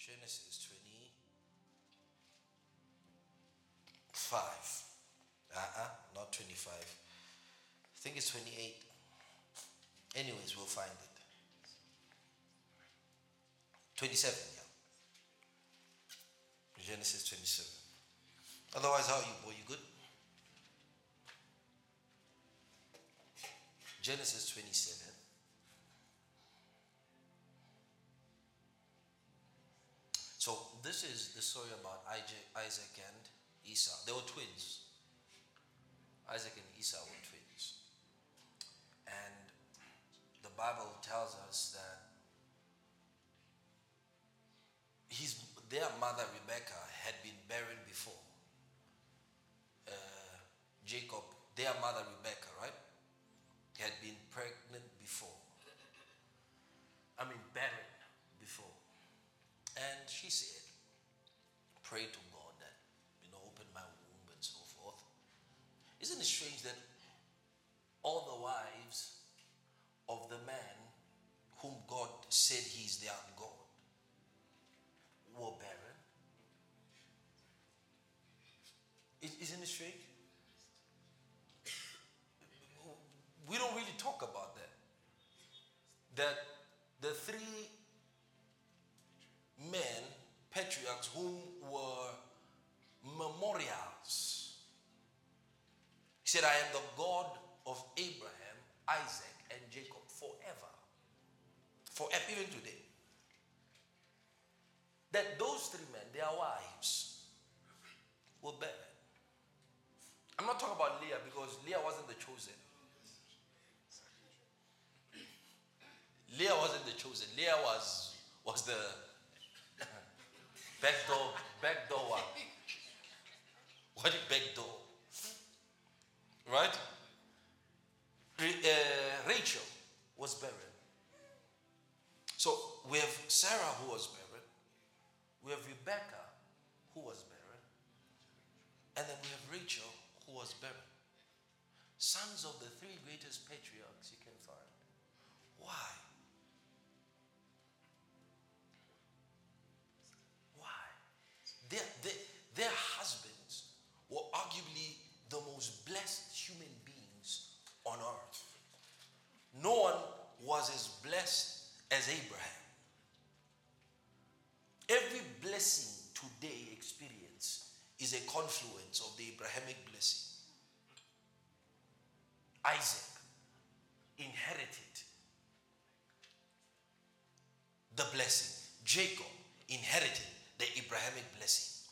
Genesis 25. Uh-uh, not 25. I think it's 28. Anyways, we'll find it. 27, yeah. Genesis 27. Otherwise, how are you, boy? You good? Genesis 27. This is the story about Isaac and Esau. They were twins. Isaac and Esau were twins. And the Bible tells us that his, their mother Rebecca had been buried before. Uh, Jacob, their mother Rebecca, right, had been pregnant before. I mean, barren before. And she said, Pray to God that, you know, open my womb and so forth. Isn't it strange that all the wives of the man whom God said he's their God were barren? Isn't it strange? We don't really talk about that. That the three men, patriarchs, whom were memorials. He said, I am the God of Abraham, Isaac, and Jacob forever. Forever, even today. That those three men, their wives, were barren. I'm not talking about Leah because Leah wasn't the chosen. Leah wasn't the chosen. Leah was was the back door back door one. What is back door? Right? Uh, Rachel was barren. So we have Sarah who was barren. We have Rebecca who was barren. And then we have Rachel who was barren. Sons of the three greatest patriarchs you can find. Why? Their, their, their husbands were arguably the most blessed human beings on earth. No one was as blessed as Abraham. Every blessing today experience is a confluence of the Abrahamic blessing. Isaac inherited the blessing. Jacob inherited the Abrahamic blessing.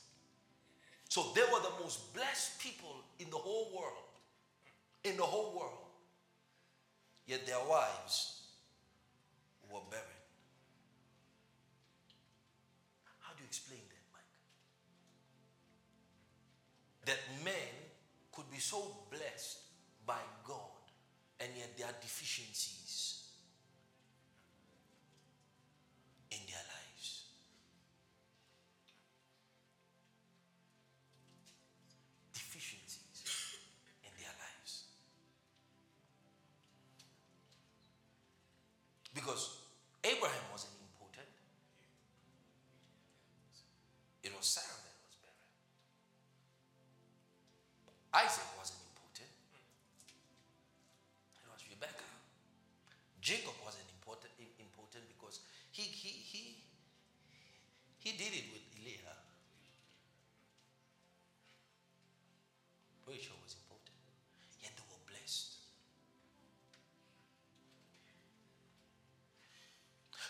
So they were the most blessed people in the whole world. In the whole world. Yet their wives were barren. How do you explain that, Mike? That men could be so blessed by God and yet there are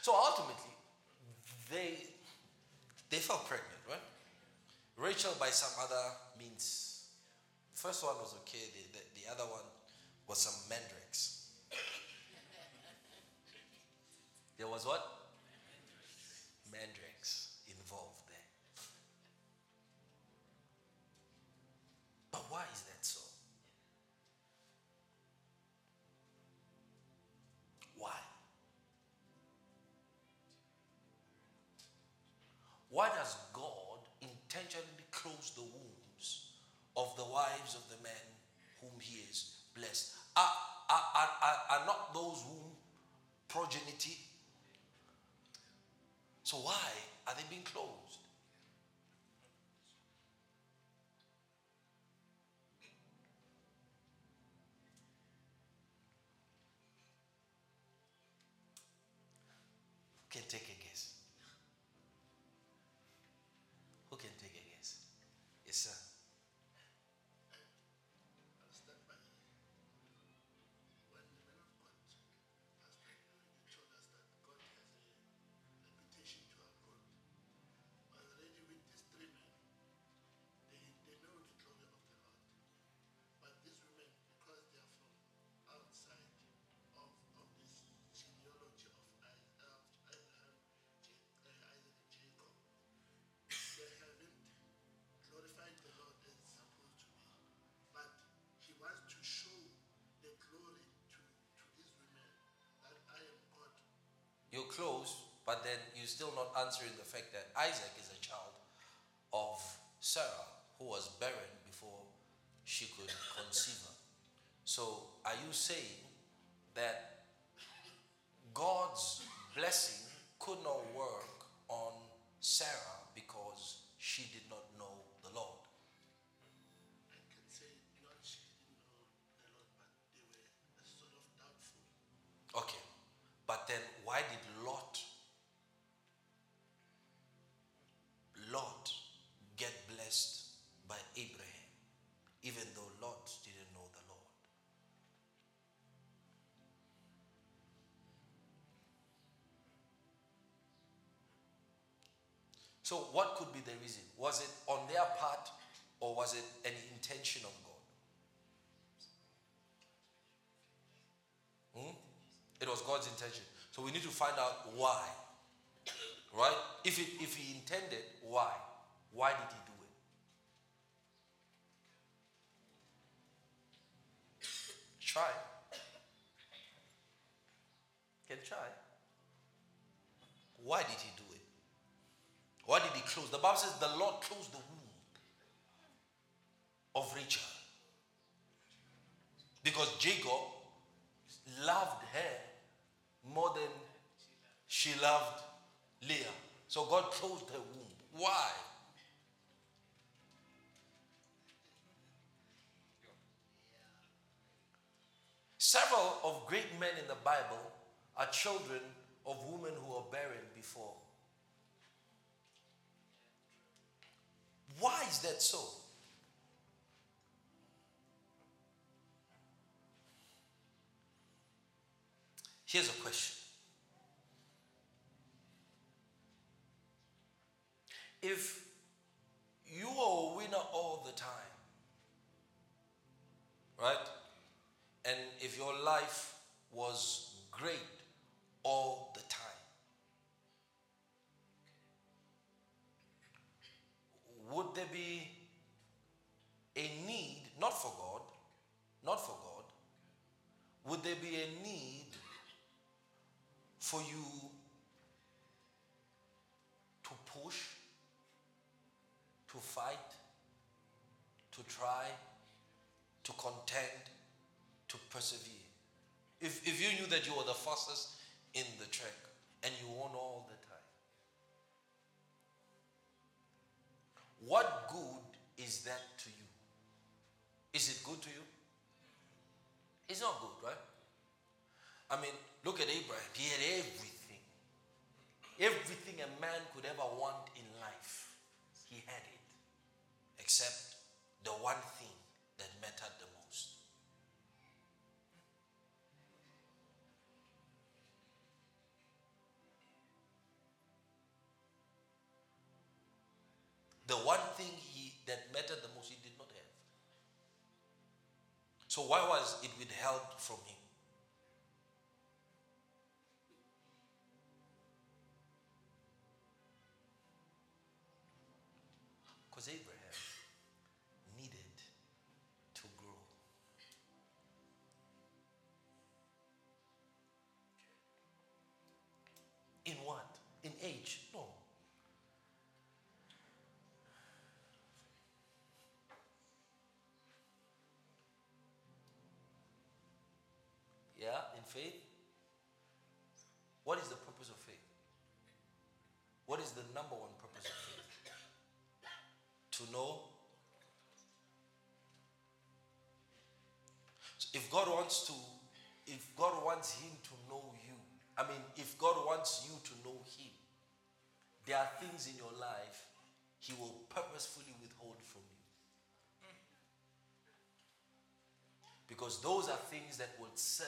So ultimately, they they fell pregnant, right? Rachel by some other means. First one was okay. The, the, the other one was some mandrakes. there was what? Mandrakes involved wives of the men whom he is blessed? Are, are, are, are, not those womb progeny? So why Are they being closed? Close, but then you're still not answering the fact that Isaac is a child of Sarah, who was barren before she could conceive her. So, are you saying that God's blessing could not work on Sarah because she did not So, what could be the reason? Was it on their part or was it an intention of God? Hmm? It was God's intention. So we need to find out why. Right? If, it, if he intended, why? Why did he do it? Try. Can try. Why did he do it? Why did he close? The Bible says the Lord closed the womb of Rachel. Because Jacob loved her more than she loved Leah. So God closed her womb. Why? Several of great men in the Bible are children of women who were barren before. Why is that so? Here's a question. If you are a winner all the time, right? And if your life was great all the time, would there be a need, not for God, not for God, would there be a need for you to push, to fight, to try, to contend, to persevere? If, if you knew that you were the fastest in the track and you won all the what good is that to you? Is it good to you? It's not good, right? I mean, look at Abraham. He had everything. Everything a man could ever want in life. He had it. Except the one thing that mattered The one thing he that mattered the most he did not have. So why was it withheld from him? Faith. What is the purpose of faith? What is the number one purpose of faith? To know. So if God wants to, if God wants him to know you, I mean, if God wants you to know him, there are things in your life he will purposefully withhold from you. Because those are things that will serve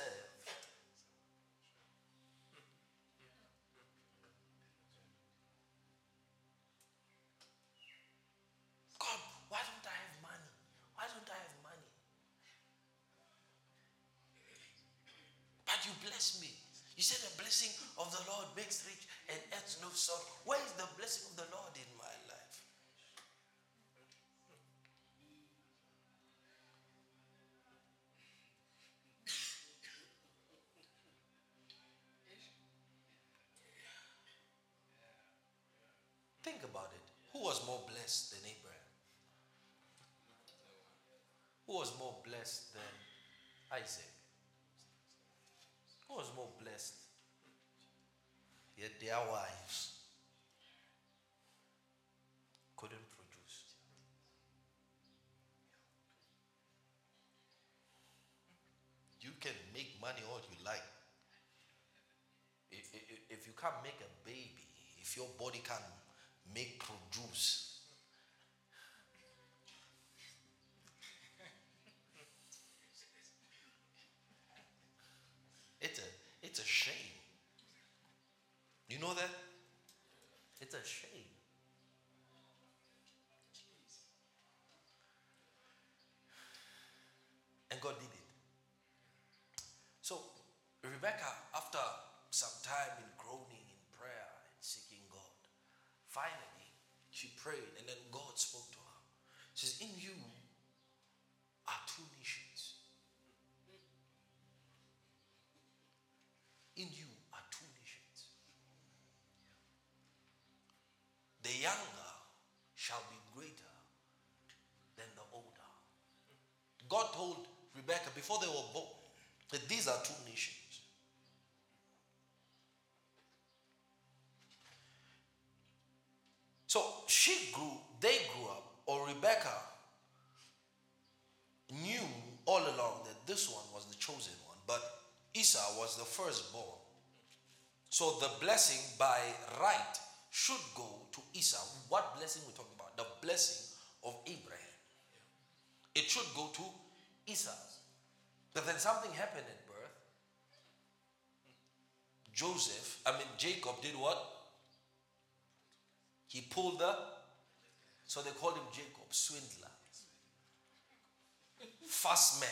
blessed than Abraham? Who was more blessed than Isaac? Who was more blessed? Yet their wives couldn't produce. You can make money all you like. If, if, if you can't make a baby, if your body can't make produce, before they were born these are two nations. So she grew, they grew up, or Rebecca knew all along that this one was the chosen one, but Esau was the firstborn. So the blessing by right should go to Esau. What blessing we're talking about? The blessing of Abraham. It should go to Esau. But then something happened at birth. Joseph, I mean Jacob did what? He pulled the, so they called him Jacob, swindler. Fast man.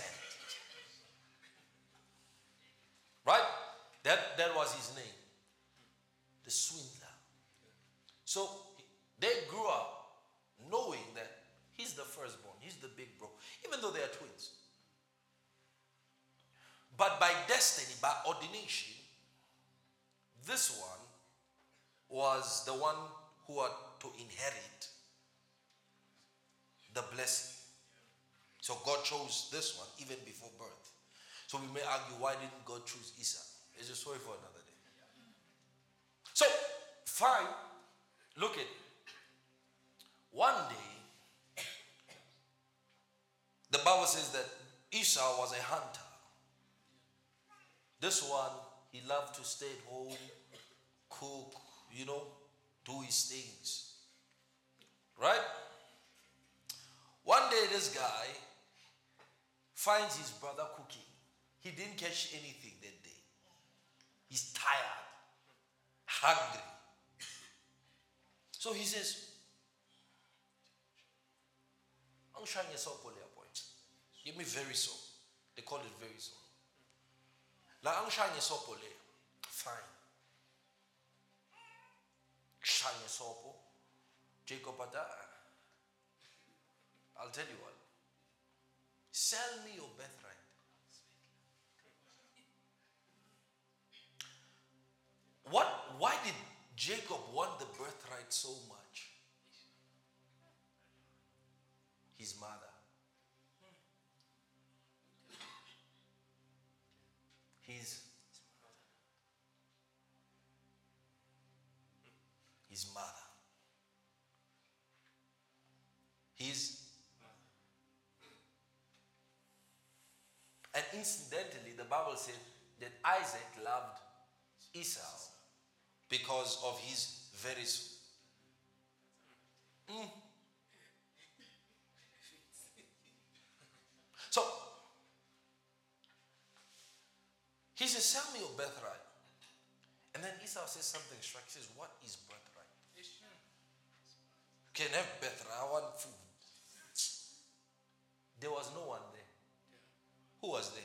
Right? That, that was his name. The swindler. So they grew up knowing that he's the firstborn, he's the big bro, even though they are twins. But by destiny, by ordination, this one was the one who had to inherit the blessing. So God chose this one even before birth. So we may argue, why didn't God choose Esau? It's a story for another day. So, fine. Look at one day, the Bible says that Esau was a hunter. This one, he loved to stay at home, cook, you know, do his things. Right? One day, this guy finds his brother cooking. He didn't catch anything that day. He's tired, hungry. So he says. Give me very soap. They call it very soap. La ang shanye sopo le. Fine. Shanye sopo. Jacob Ada. I'll tell you what. Sell me your birthright. What why did Jacob want the birthright so much? His. And incidentally, the Bible said that Isaac loved Esau because of his very. Mm. So, he says, Sell me your birthright. And then Esau says something striking. He says, What is birthright? Can have birthright. I want food. There was no one there. Who was there?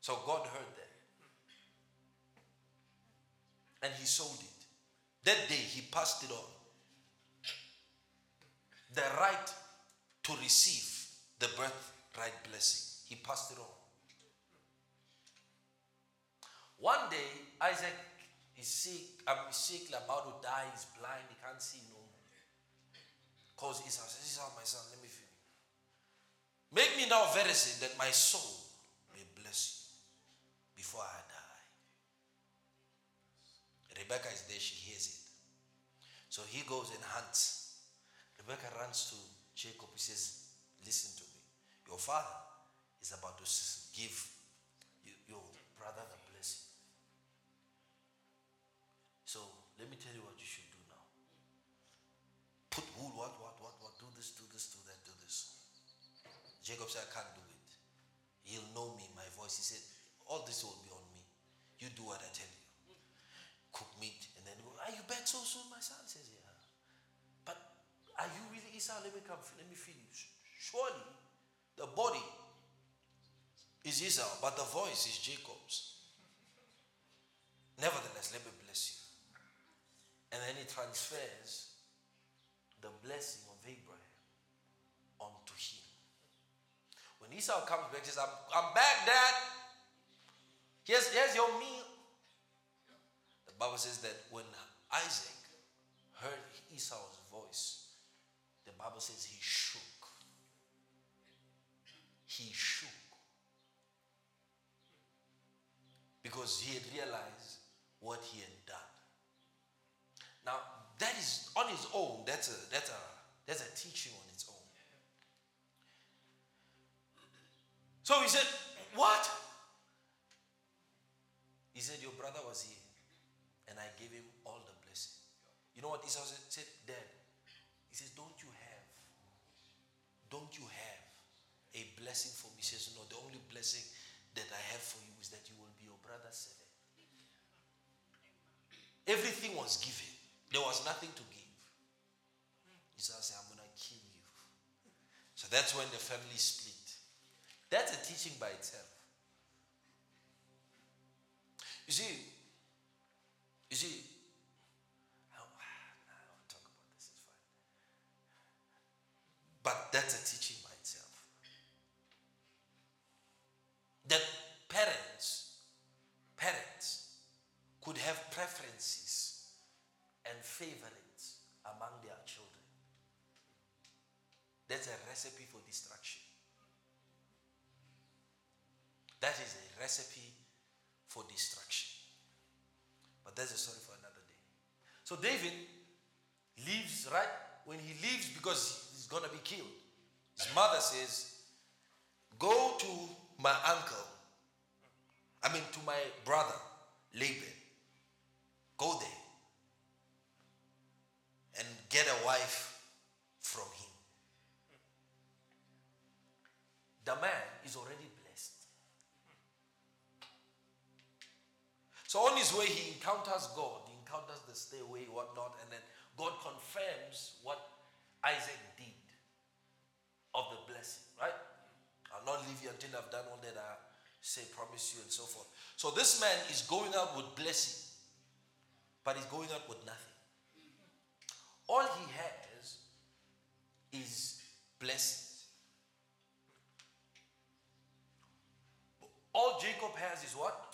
So God heard that. And he sold it. That day he passed it on. The right to receive the birthright blessing. He passed it on. One day, Isaac is sick, um, I'm sick, about to die, he's blind, he can't see no. Calls Esau, says, Esau, my son, let me feel you. Make me now venison that my soul may bless you before I die. Rebecca is there, she hears it. So he goes and hunts. Rebecca runs to Jacob, he says, Listen to me. Your father is about to give your brother the blessing. So let me tell you what you should do now. Put wool, what, what, this, do this, do that, do this. Jacob said, I can't do it. He'll know me, my voice. He said, All this will be on me. You do what I tell you. Cook meat, and then Are you back so soon? My son says, Yeah. But are you really Esau? Let me come, let me feed you. Surely the body is Esau, but the voice is Jacob's. Nevertheless, let me bless you. And then he transfers the blessing When Esau comes back, says, I'm, I'm back, Dad. Here's, here's your meal. The Bible says that when Isaac heard Esau's voice, the Bible says he shook he shook because he had realized what he had done. Now, that is on his own, that's a that's a that's a teaching on So he said, What? He said, Your brother was here, and I gave him all the blessing. You know what Esau said? said Dad, he says, Don't you have? Don't you have? a blessing for me. He says, No, the only blessing that I have for you is that you will be your brother's servant. Everything was given, there was nothing to give. Esau said, I'm going to kill you. So that's when the family split. That's a teaching by itself. You see, you see. But that's a teaching by itself. that parents, parents could have preferences and favorites among their children. That's a recipe for destruction. Recipe for destruction. But that's a story for another day. So David leaves, right? When he leaves because he's going to be killed, his mother says, Go to my uncle, I mean to my brother, Laban, go there and get a wife from him. The man is already So on his way, he encounters God, he encounters the stairway, whatnot, and then God confirms what Isaac did of the blessing, right? I'll not leave you until I've done all that I say, promise you, and so forth. So this man is going out with blessing, but he's going out with nothing. All he has is blessings. All Jacob has is what?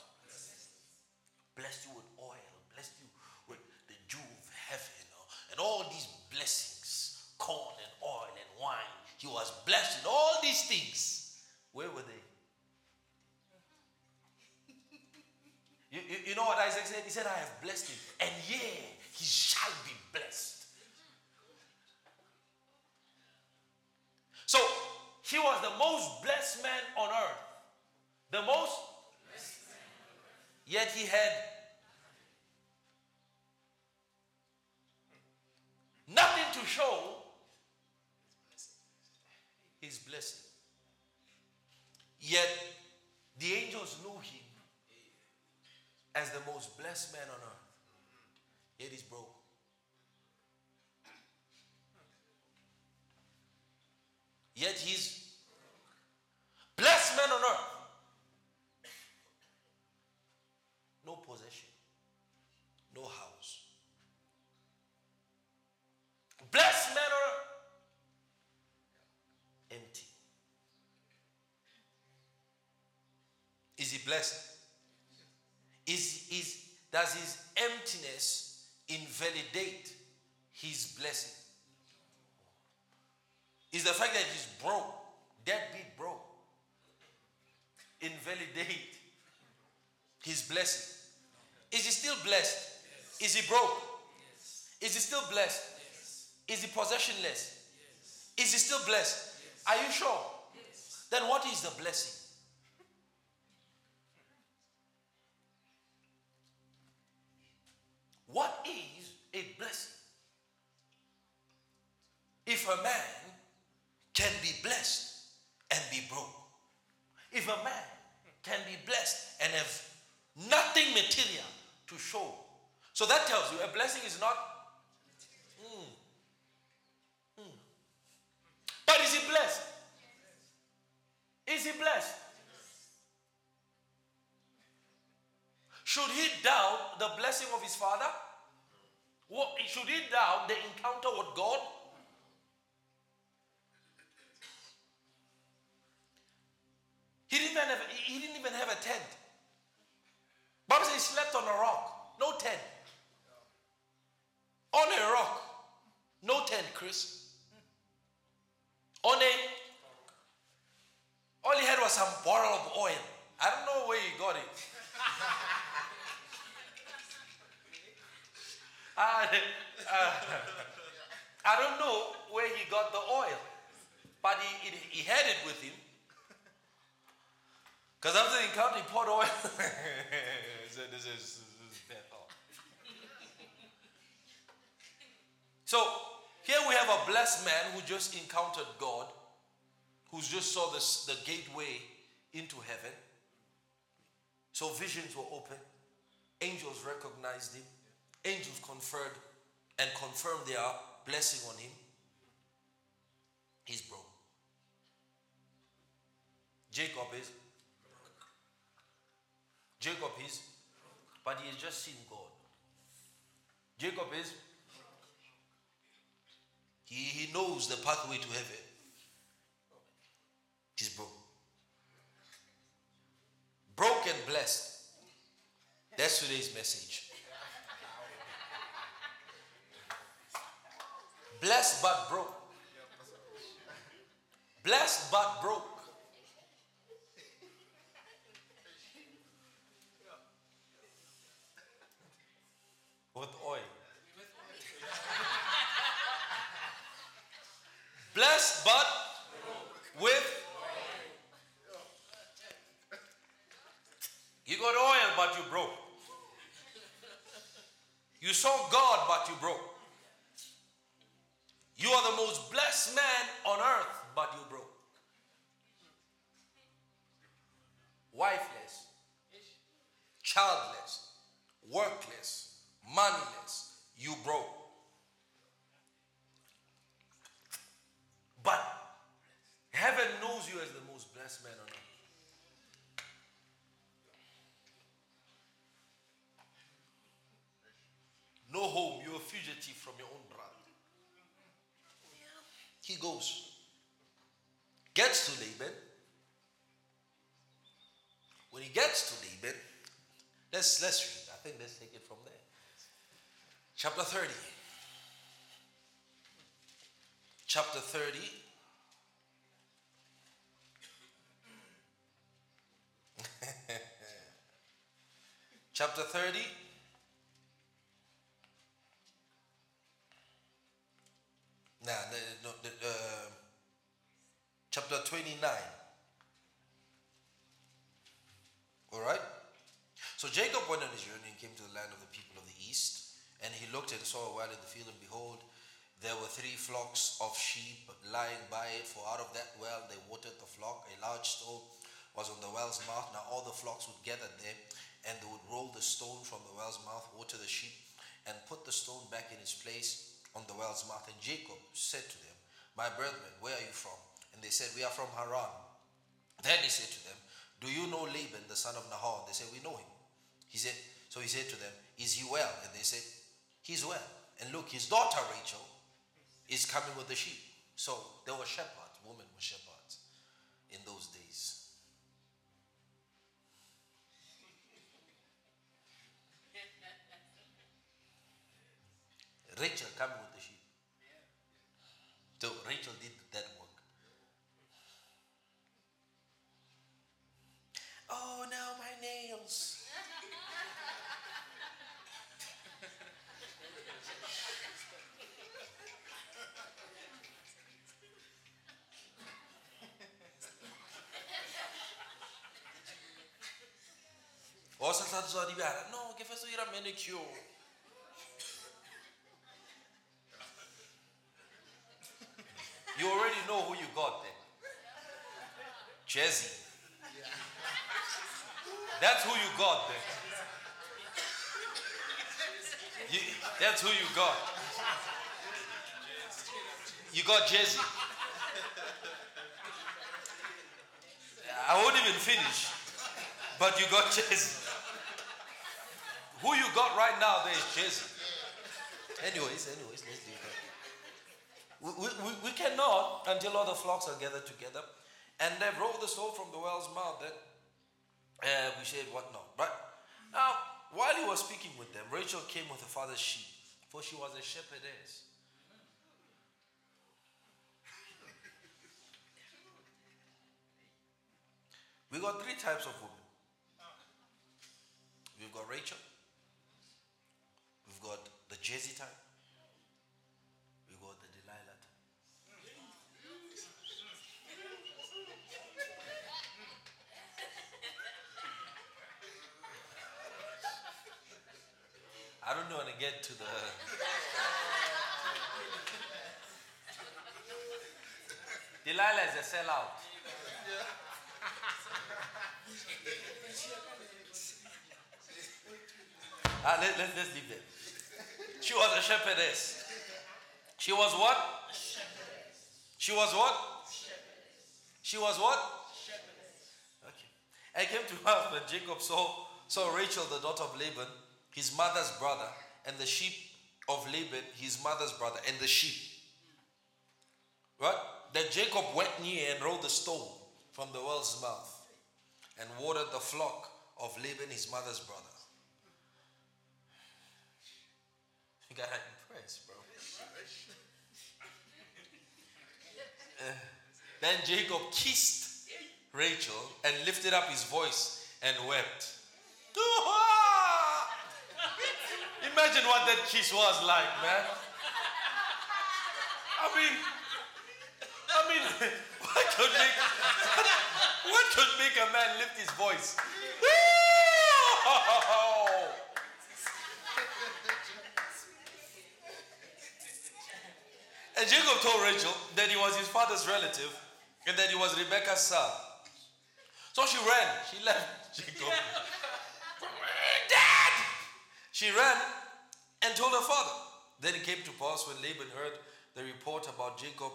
blessed you with oil, blessed you with the dew of heaven, and all these blessings corn and oil and wine. He was blessed with all these things. Where were they? you, you, you know what Isaac said? He said, I have blessed him, and yeah, he shall be blessed. So he was the most blessed man on earth, the most Yet he had nothing to show his blessing. Yet the angels knew him as the most blessed man on earth. Yet he's broke. Yet he's blessed man on earth. Blessed on. Empty. Is he blessed? Is, is, does his emptiness invalidate his blessing? Is the fact that he's broke, deadbeat broke, invalidate his blessing? Is he still blessed? Is he broke? Is he still blessed? Is he possessionless? Is he still blessed? Are you sure? Then what is the blessing? What is a blessing? If a man can be blessed and be broke, if a man can be blessed and have nothing material to show, so that tells you a blessing is not. Blessed? Is he blessed? Should he doubt the blessing of his father? What, should he doubt the encounter with God? He didn't even have, he didn't even have a tent. Bible says he slept on a rock, no tent. On a rock, no tent, Chris. On a, all he had was some bottle of oil. I don't know where he got it. I, uh, I don't know where he got the oil, but he, he, he had it with him. Because after the encounter, he poured oil. said, This is, this is Bethel. So, here we have a blessed man who just encountered God, who just saw this, the gateway into heaven. So, visions were open, angels recognized him, angels conferred and confirmed their blessing on him. He's broke. Jacob is Jacob is, but he has just seen God. Jacob is, he, he knows the pathway to heaven. He's broke. Broke and blessed. That's today's message. Blessed but broke. Blessed but broke. With oil. Blessed but with You got oil but you broke. You saw God but you broke. You are the most blessed man on earth but you broke. Wifeless, childless, workless, moneyless, you broke. But heaven knows you as the most blessed man on earth. No home, you're a fugitive from your own brother. He goes, gets to Laban. When he gets to Laban, let's let's read. I think let's take it from there. Chapter 30. Chapter 30. Chapter 30. Nah, no, no, uh, chapter 29. All right? So Jacob went on his journey and came to the land of the people of the east. And he looked and saw a well in the field, and behold, there were three flocks of sheep lying by it, for out of that well they watered the flock. A large stone was on the well's mouth. Now all the flocks would gather there, and they would roll the stone from the well's mouth, water the sheep, and put the stone back in its place on the well's mouth. And Jacob said to them, My brethren, where are you from? And they said, We are from Haran. Then he said to them, Do you know Laban, the son of Nahor? They said, We know him. He said, So he said to them, Is he well? And they said, He's well. And look, his daughter Rachel is coming with the sheep. So there were shepherds, women were shepherds in those days. Rachel coming with the sheep. So Rachel did that work. Oh, now my nails. O. No, ke fetsa go dira manicure. You already know who you got there. Jesse. That's who you got there. You, that's who you got. You got Jesse. I won't even finish, but you got Jesse. Who you got right now there is Jesse. Anyways, anyways, let's do that. We, we, we, cannot until all the flocks are gathered together and they've rolled the soul from the well's mouth that uh, we said what not. Right? Now, while he was speaking with them, Rachel came with her father's sheep, for she was a shepherdess. We got three types of women. We've got Rachel. We've got the Jesse type. We've got the Delilah type. I don't want to get to the. Delilah is a sellout. Ah, let, let, let's leave that. She was a shepherdess. She was what? She was what? She was what? Okay. I came to her when Jacob saw, saw Rachel, the daughter of Laban, his mother's brother, and the sheep of Laban, his mother's brother, and the sheep. Right? Then Jacob went near and rolled the stone from the well's mouth and watered the flock of Laban, his mother's brother. Got impressed, bro. Uh, then Jacob kissed Rachel and lifted up his voice and wept. Imagine what that kiss was like, man. I mean, I mean, what could make what could make a man lift his voice? And Jacob told Rachel that he was his father's relative and that he was Rebecca's son. So she ran. She left Jacob. Dad! She ran and told her father. Then it came to pass when Laban heard the report about Jacob,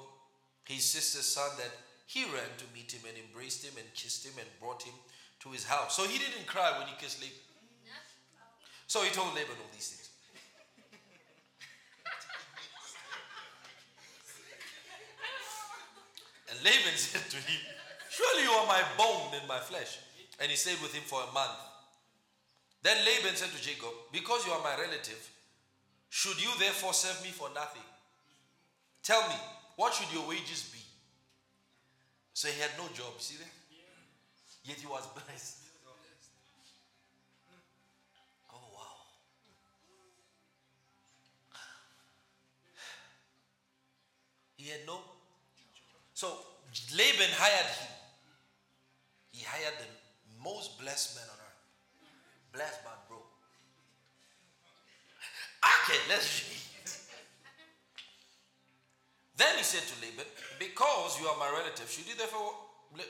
his sister's son, that he ran to meet him and embraced him and kissed him and brought him to his house. So he didn't cry when he kissed Laban. So he told Laban all these things. And Laban said to him, Surely you are my bone and my flesh. And he stayed with him for a month. Then Laban said to Jacob, Because you are my relative, should you therefore serve me for nothing? Tell me, what should your wages be? So he had no job, see that? Yet he was blessed. Oh, wow. He had no. So Laban hired him. He hired the most blessed man on earth. Blessed man, bro. Okay, let's read. Then he said to Laban, Because you are my relative, should you therefore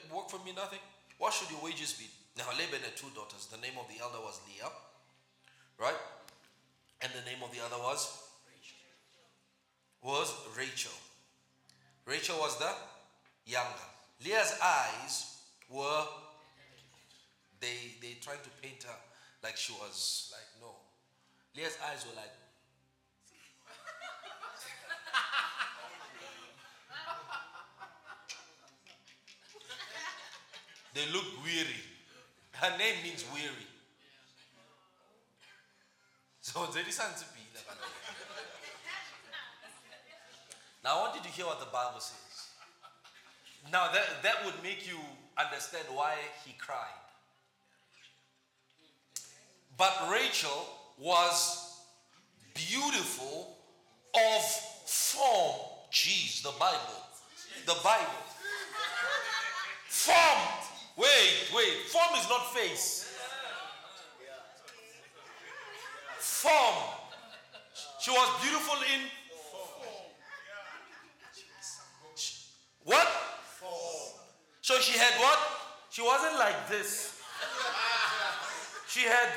work for me nothing? What should your wages be? Now Laban had two daughters. The name of the elder was Leah, right? And the name of the other was was Rachel. Rachel was the younger. Leah's eyes were they they tried to paint her like she was like no. Leah's eyes were like They look weary. Her name means weary. So there is something to be. Now I want you to hear what the Bible says. Now that, that would make you understand why he cried. But Rachel was beautiful of form. Jeez, the Bible. The Bible. Form Wait, wait. Form is not face. Form. She was beautiful in form. what? So she had what? She wasn't like this. She had.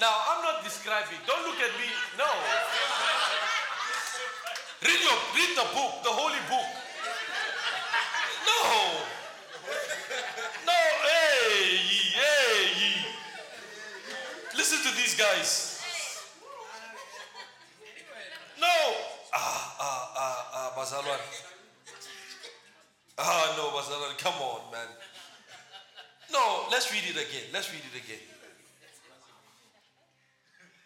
Now I'm not describing. Don't look at me. No. Read your read the book, the holy book. No. No, hey, hey. Listen to these guys. No. Ah, ah, ah, ah, Bazalwan. Ah, no, Bazalwan, come on, man. No, let's read it again. Let's read it again.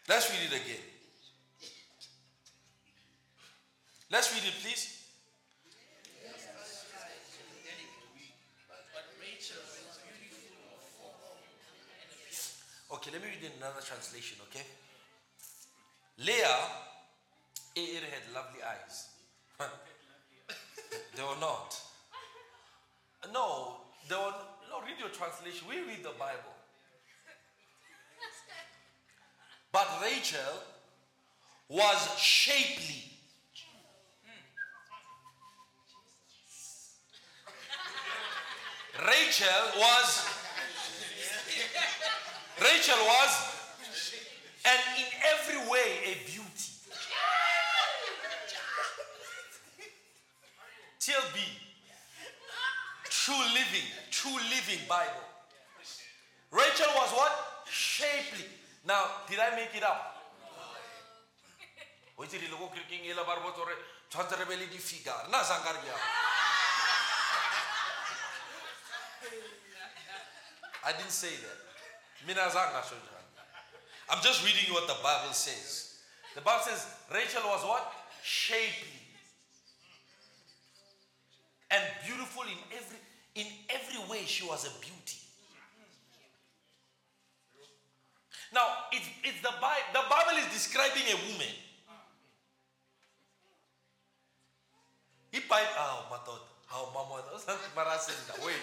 Let's read it again. Let's read it, please. Okay, let me read another translation, okay? Leah, it had lovely eyes. they were not. No, they were no, read your translation. We read the Bible. But Rachel was shapely. Rachel was Rachel was, and in every way, a beauty. TLB. True living. True living Bible. Rachel was what? Shapely. Now, did I make it up? i didn't say that i'm just reading what the bible says the bible says rachel was what shapely and beautiful in every in every way she was a beauty. Now, it's, it's the Bible. The Bible is describing a woman. If I, oh, how oh, mama, wait, wait.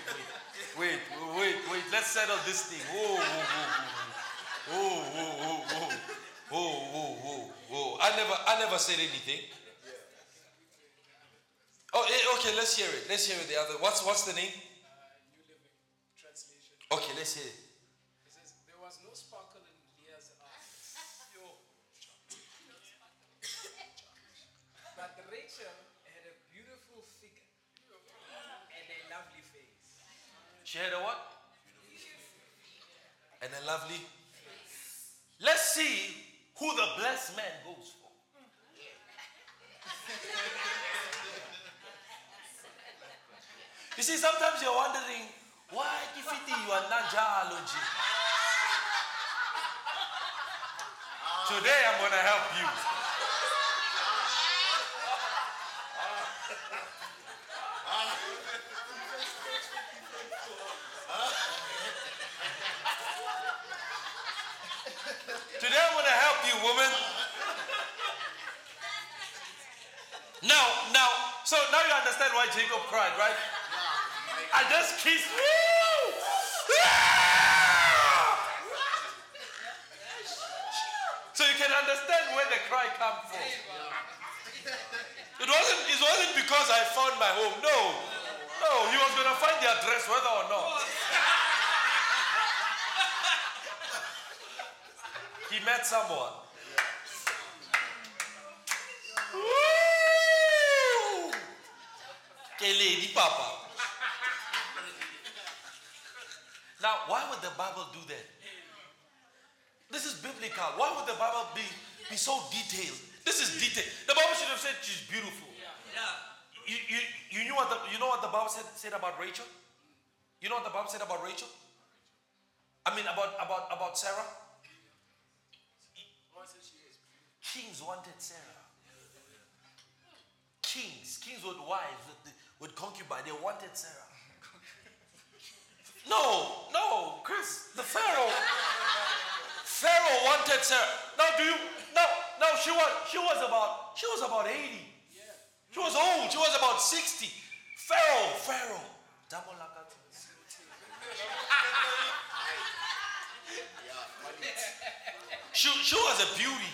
Wait, wait, wait. Let's settle this thing. Whoa, whoa, whoa, whoa, whoa, whoa, whoa, whoa, whoa, whoa. I never, I never said anything. Oh, eh, okay. Let's hear it. Let's hear it. The other. What's what's the name? New Living Translation. Okay, let's hear it. It says there was no sparkle in Leah's eyes. but Rachel had a beautiful figure and a lovely face. She had a what? And a lovely. Let's see who the blessed man goes for. you see, sometimes you're wondering why Kifiti you are Nanjalogy. Today I'm going to help you. Today I'm going to help you, woman. Now, now, so now you understand why Jacob cried, right? I just kissed. Woo! Ah! So you can understand where the cry comes from. It wasn't, it wasn't because I found my home. No. No, he was going to find the address whether or not. he met someone. Lady, papa. Now, why would the Bible do that? This is biblical. Why would the Bible be, be so detailed? This is detail. The Bible should have said she's beautiful. You, you, you, knew what the, you know what the Bible said, said about Rachel? You know what the Bible said about Rachel? I mean, about, about, about Sarah? Kings wanted Sarah. Kings, kings with wives, with, with concubines, they wanted Sarah. No, no, Chris, the Pharaoh. Pharaoh wanted Sarah. Now do you now now she was she was about she was about 80. Yeah. She was old, she was about 60. Pharaoh, Pharaoh. Double lakati. She, she was a beauty.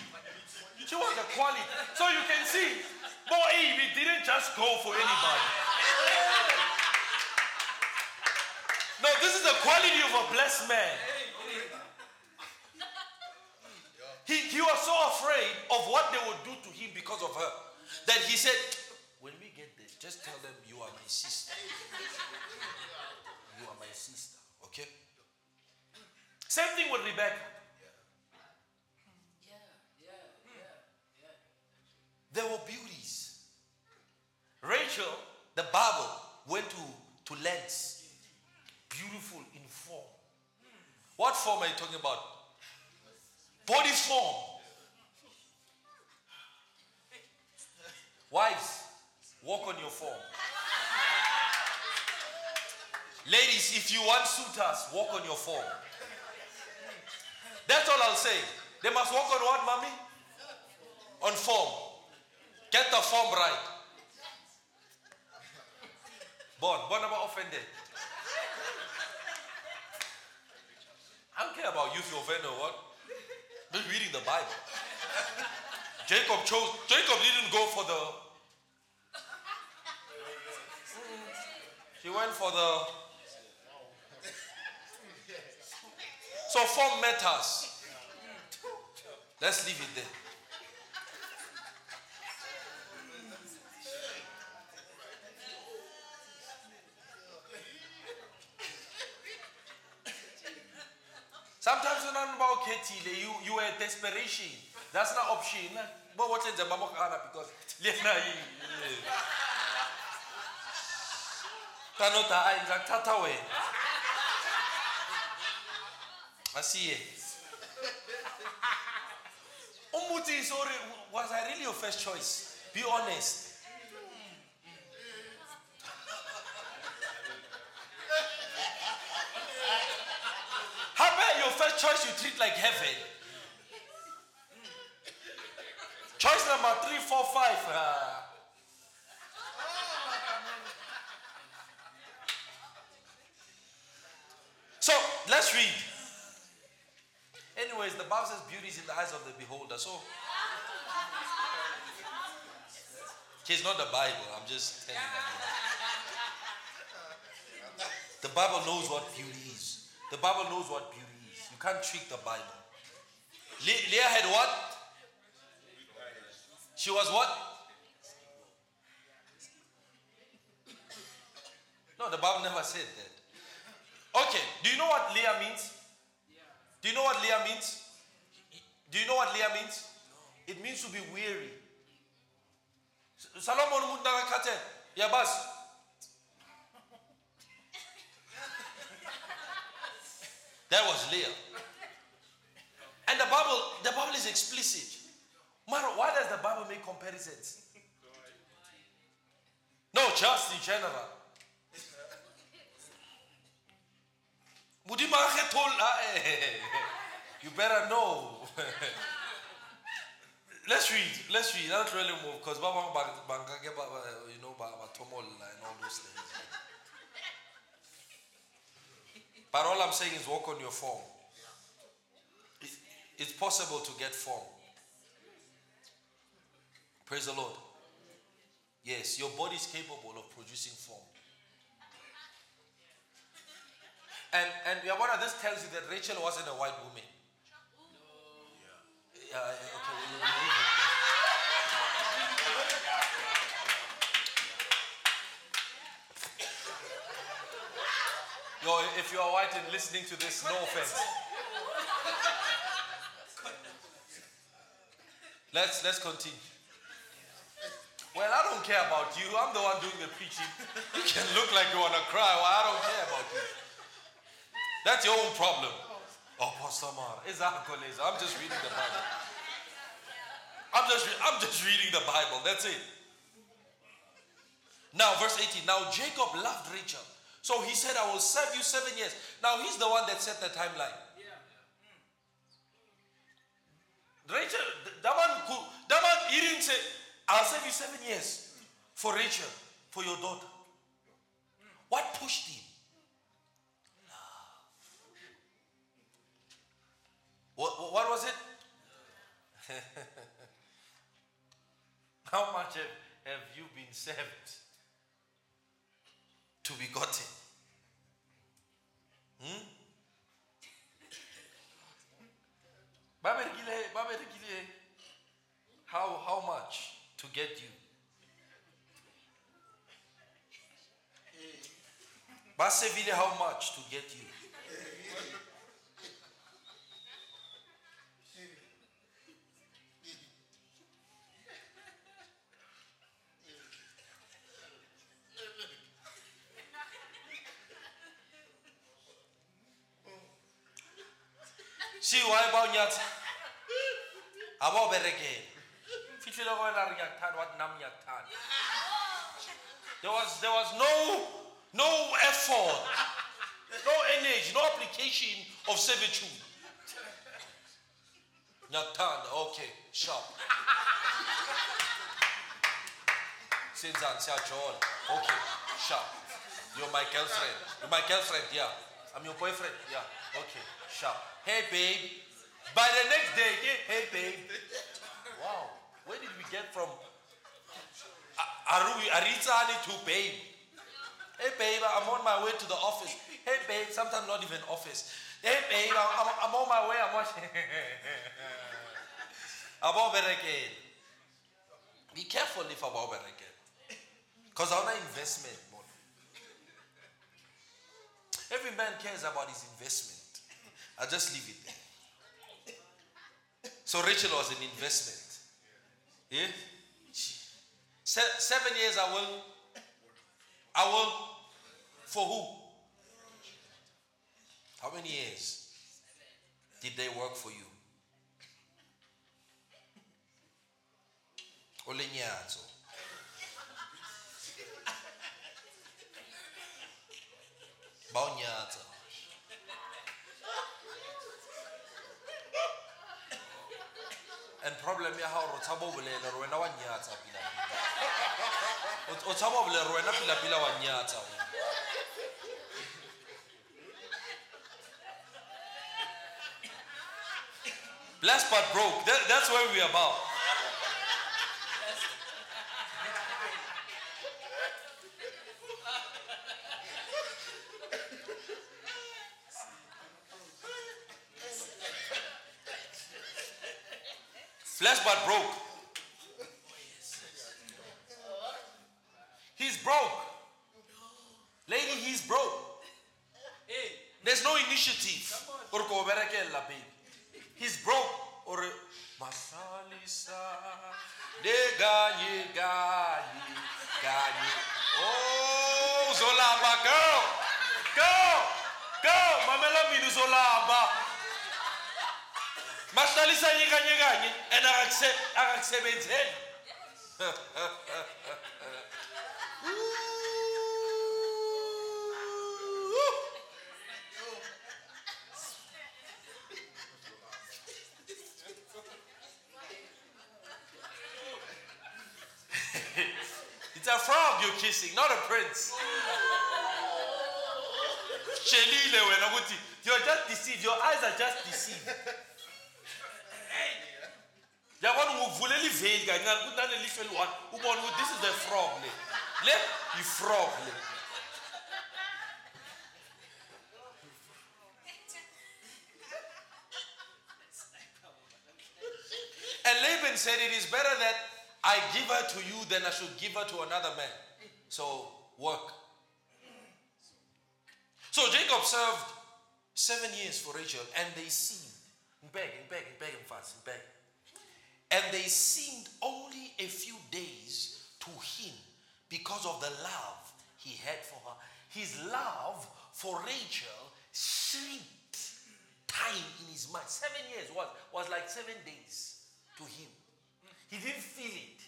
She was a quality. So you can see, boy, Eve didn't just go for anybody. No, this is the quality of a blessed man. He, was so afraid of what they would do to him because of her that he said, When we get there, just tell them you are my sister. You are my sister. Okay? Same thing with Rebecca. There were beauties. Rachel, the Bible, went to, to lengths. Beautiful in form. What form are you talking about? Body form. Wives, walk on your form. Ladies, if you want suitors, walk on your form. That's all I'll say. They must walk on what, mommy? On form. Get the form right. Born, born about offended. I don't care about you if you offend or what. Just reading the Bible. Jacob chose, Jacob didn't go for the. He went for the. So form matters. Let's leave it there. Sometimes you you were desperation. That's not option. In the Mama because Lena Kanota I like tata way. I see it. Umuti is was I really your first choice? Be honest. How about your first choice you treat like heaven? Choice number three, four, five. uh, So let's read. Anyways, the Bible says beauty is in the eyes of the beholder. So it's not the Bible. I'm just telling you. The Bible knows what beauty is. The Bible knows what beauty. You can't trick the Bible. Le- Leah had what? She was what? No, the Bible never said that. Okay, do you know what Leah means? Do you know what Leah means? Do you know what Leah means? It means to be weary. Salomon umuntu nakakhathe yabazi That was Leah. And the Bible, the Bible is explicit. Why does the Bible make comparisons? No, just in general. You better know. Let's read. Let's read. Not really move because Baba you know, Baba and all those things. But all I'm saying is walk on your form. It's possible to get form. Praise the Lord. Yes, your body is capable of producing form. And and Yabana, this tells you that Rachel wasn't a white woman. Yeah, okay. Yo, if you are white and listening to this, no offense. Let's let's continue. Well, I don't care about you. I'm the one doing the preaching. You can look like you want to cry. Well, I don't care about you. That's your own problem. Oh, Pastor Mar, it's I'm just reading the Bible. I'm just, I'm just reading the Bible. That's it. Now, verse 18. Now, Jacob loved Rachel. So he said, I will serve you seven years. Now, he's the one that set the timeline. Rachel, that man, that man, he didn't say, I'll serve you seven years for Rachel, for your daughter. What pushed him? What, what was it? How much have, have you been saved to be gotten? Hmm? How, how much? to get you. Basevile, how much to get you? See why about nyata? Abo berekela there was, there was no, no effort, no energy, no application of servitude. Nyakuthanda, okay, sharp. Sinzan siyajola. Okay, sharp. You're my girlfriend. You're my girlfriend, yeah. I'm your boyfriend, yeah. Okay, sharp. Hey babe. By the next day, hey babe. Wow. Where did we get from Arizani to babe? Hey babe, I'm on my way to the office. Hey babe, sometimes not even office. Hey babe, I'm, I'm on my way. I'm watching. about again. Be careful if about again. Because our investment. money. Every man cares about his investment. I'll just leave it there. So Rachel was an investment. Yeah? Se- seven years I will. I will. For who? How many years did they work for you? Olenyatso. Baunyatso. And problem ya gago re tshaba o bolele wena wa nyatsa pila o tshaba o bolele re wena pila pila wa nyatsa. Blessed but broke. That, that's where we are about Flesh but broke. He's broke. Lady, he's broke. There's no initiative. He's broke. Or Masalisa. De gaye gaye gaye. Oh, Zolamba, go! Go! Go! Mamela Minu Zolamba. mahlalisa nyikanye kanye and akakusebenzeli a frog you're kissing, not a prince. Shelile wena ukuthi you're just deceived. Your eyes are just deceived. yabona ngokuvulela iveli kancane ukuthi nalelihlo eliwani ubone ukuthi this is the frog le le yi-frog le And Laban said, It is better that I give her to you than I should give her to another man. So work. So Jacob served seven years for Rachel, and they seemed, begging, begging, begging fast, begging. And they seemed only a few days to him because of the love he had for her. His love for Rachel shrinked time in his mind. Seven years was, was like seven days to him. He didn't feel it.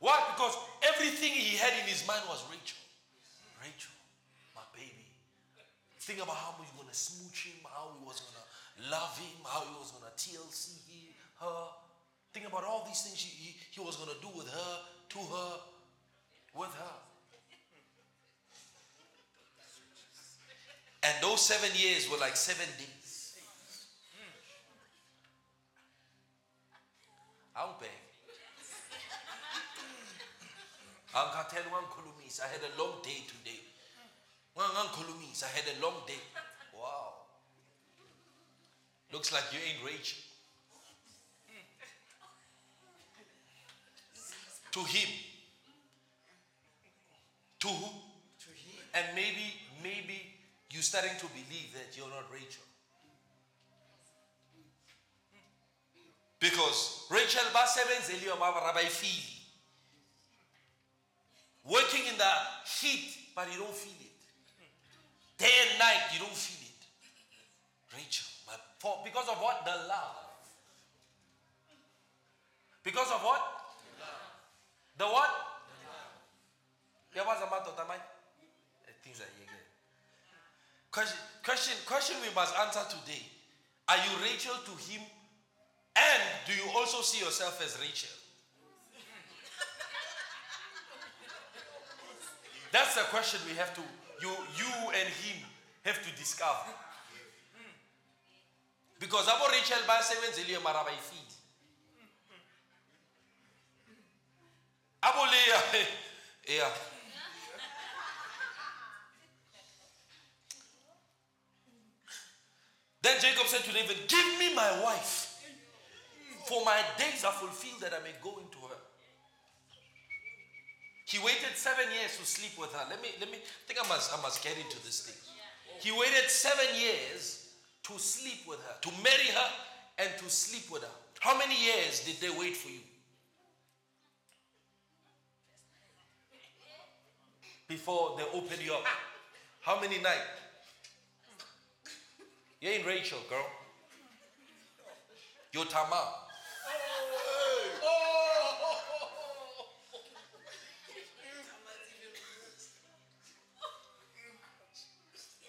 Why? Because everything he had in his mind was Rachel. Rachel, my baby. Think about how he was going to smooch him, how he was going to love him, how he was going to TLC he, her. Think about all these things he, he, he was going to do with her, to her, with her. And those seven years were like seven days. Hmm. I'll beg. I had a long day today. I had a long day. Wow. Looks like you ain't Rachel. To him. To who? To him. And maybe, maybe you're starting to believe that you're not Rachel. Because Rachel basebenzele feel. Working in the heat, but you don't feel it. Day and night, you don't feel it. Rachel, my, for, because of what? The love. Because of what? The what? Eh, Things are here. Question, question, question we must answer today. Are you Rachel to him? And do you also see yourself as Rachel? That's the question we have to, you, you and him have to discover. Because abo Rachel bayasebenzela mara bayifili. Abo Leah, yeah. Then Jacob said to David, Give me my wife, for my days are fulfilled that I may go into her. He waited seven years to sleep with her. Let me, let me, I think I must, I must get into this thing. He waited seven years to sleep with her, to marry her and to sleep with her. How many years did they wait for you? Before they opened you up. How many nights? You ain't Rachel, girl. You're Tamar.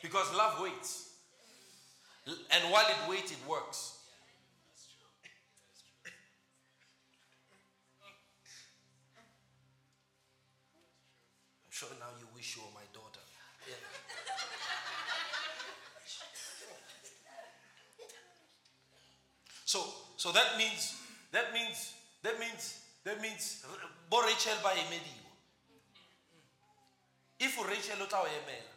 Because love waits. And while it waits, it works. So, that means, that means, that means, that means, bo Rachel ba emediwa. If Rachel o tla o emela,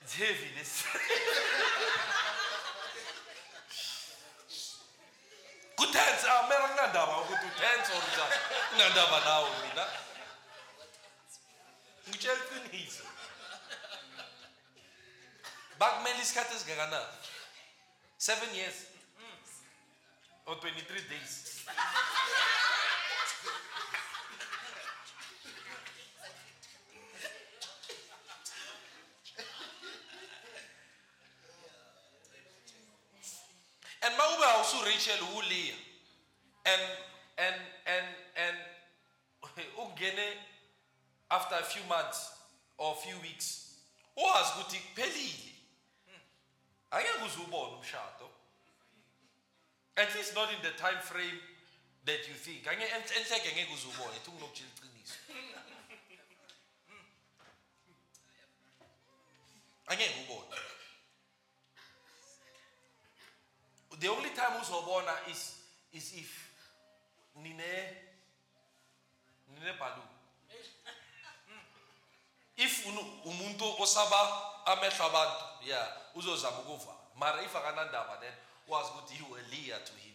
It's heavy, this. Kudance, ah, meron kunandaba ukuthi udance or njani. Kunandaba nawe mina. Iqiniso. Bakumele isikhathi esingakanani? Seven years. Mm. Or 23 days. And mawube also Rachel uLeah. And and and and ungene after a few months or a few weeks. Wazi ukuthi kuphelile. Hmm. angeke uze ubone umshado. At least not in the time frame that you think. Enhleke ngeke uze ubone. Ethi unginokutshela iqiniso. Hmm. Angeke ubone. The only time uzobona is is if nine nine balloon if umuntu osaba amehlo abantu yeah uzozama ukuva mara if akanandaba then wazi ukuthi you lear to him.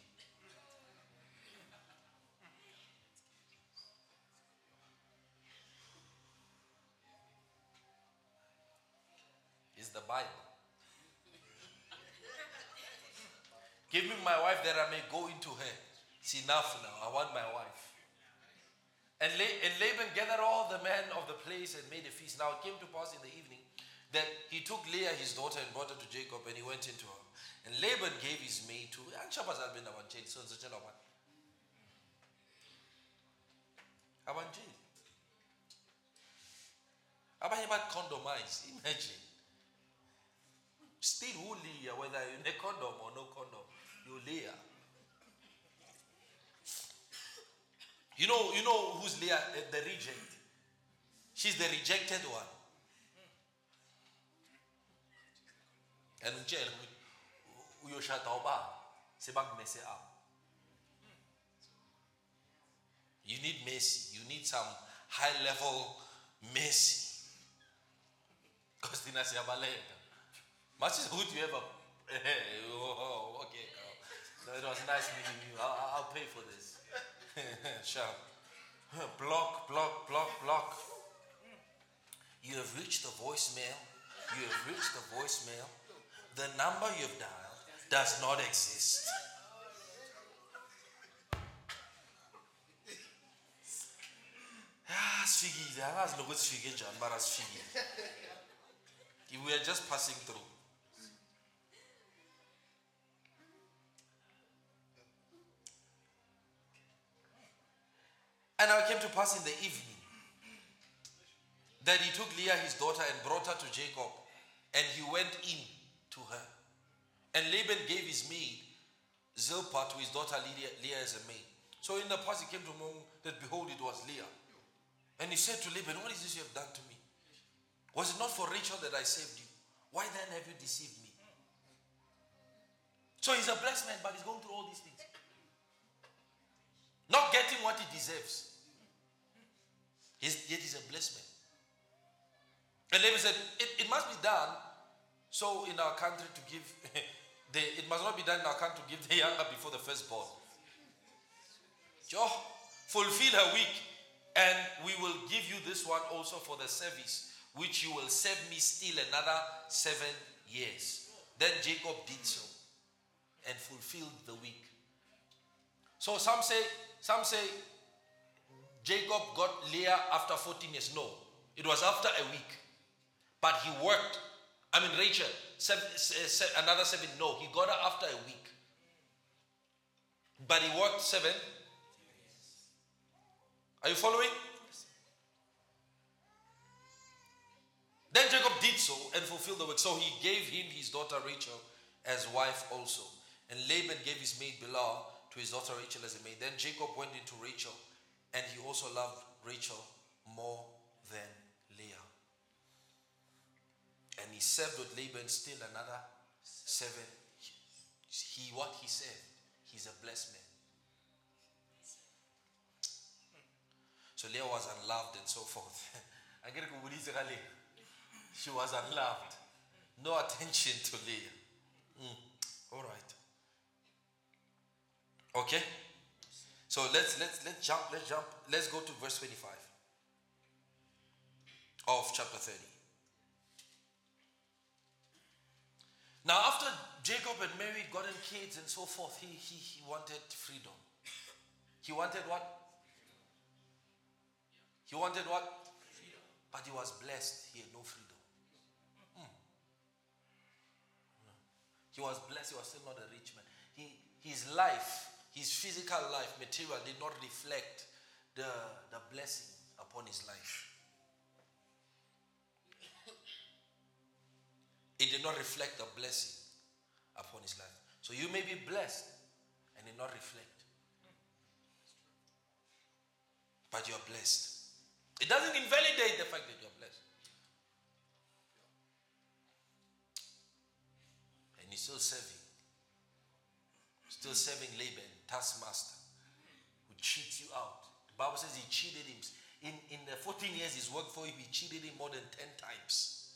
Is the bible. Give me my wife that i may go into her. It's enough now. I want my wife and, La- and Laban gathered all the men of the place and made a feast. Now it came to pass in the evening that he took Leah his daughter and brought her to Jacob and he went into her. And Laban gave his maid to? Abantsheli. Abanye condomize. Imagine. Still Leah, whether you're in a condom or no condom, you You know, you know who's Leah, the reject. She's the rejected one. And ukuthi uyoshada ubaba sebakumese up. You need mercy. You need some high level mercy. Because thina siyabaleka. Much as good you ever oh, okay. No, it was nice meeting you. I'll, I'll pay for this. Sure. Block, block, block, block. You have reached the voicemail. You have reached the voicemail. The number you've dialed does not exist. Ah, sifikile angazi nokuthi sifike njani mara sifikile we are just passing through And now it came to pass in the evening that he took Leah his daughter and brought her to Jacob, and he went in to her. And Laban gave his maid Zilpah to his daughter Leah, as a maid. So in the past he came to know that behold it was Leah. And he said to Laban, What is this you have done to me? Was it not for Rachel that I saved you? Why then have you deceived me? So he's a blessed man, but he's going through all these things. Not getting what he deserves. Yet he's a blessed man. And Laban said, it, it must be done so in our country to give, the, it must not be done in our country to give the younger before the firstborn. Joe, fulfill her week, and we will give you this one also for the service, which you will serve me still another seven years. Then Jacob did so and fulfilled the week. So some say, some say Jacob got Leah after 14 years. No, it was after a week. But he worked. I mean, Rachel, seven, eh, se- se- another seven. No, he got her after a week. But he worked seven. Are you following? Then Jacob did so and fulfilled the work. So he gave him his daughter Rachel as wife also. And Laban gave his maid Bilhah to his daughter Rachel as a maid. Then Jacob went into Rachel, and he also loved Rachel more than Leah. And he served with Laban still another seven. He what he said, he's a blessed man. So Leah was unloved and so forth. She was unloved. No attention to Leah. Mm. All right. Okay. So let's let's let's jump. Let's jump. Let's go to verse 25 of chapter 30. Now, after Jacob and Mary gotten kids and so forth, he, he, he wanted freedom. He wanted what? He wanted what? But he was blessed. He had no freedom. Hmm. He was blessed. He was still not a rich man. He, his life, his physical life, material, did not reflect the, the blessing upon his life. It did not reflect the blessing upon his life. So you may be blessed and it not reflect. But you're blessed. It doesn't invalidate the fact that you're blessed. And he's still serving. Still serving Laban, taskmaster, who cheats you out. The Bible says he cheated him. In, in the 14 years he's worked for him, he cheated him more than 10 times.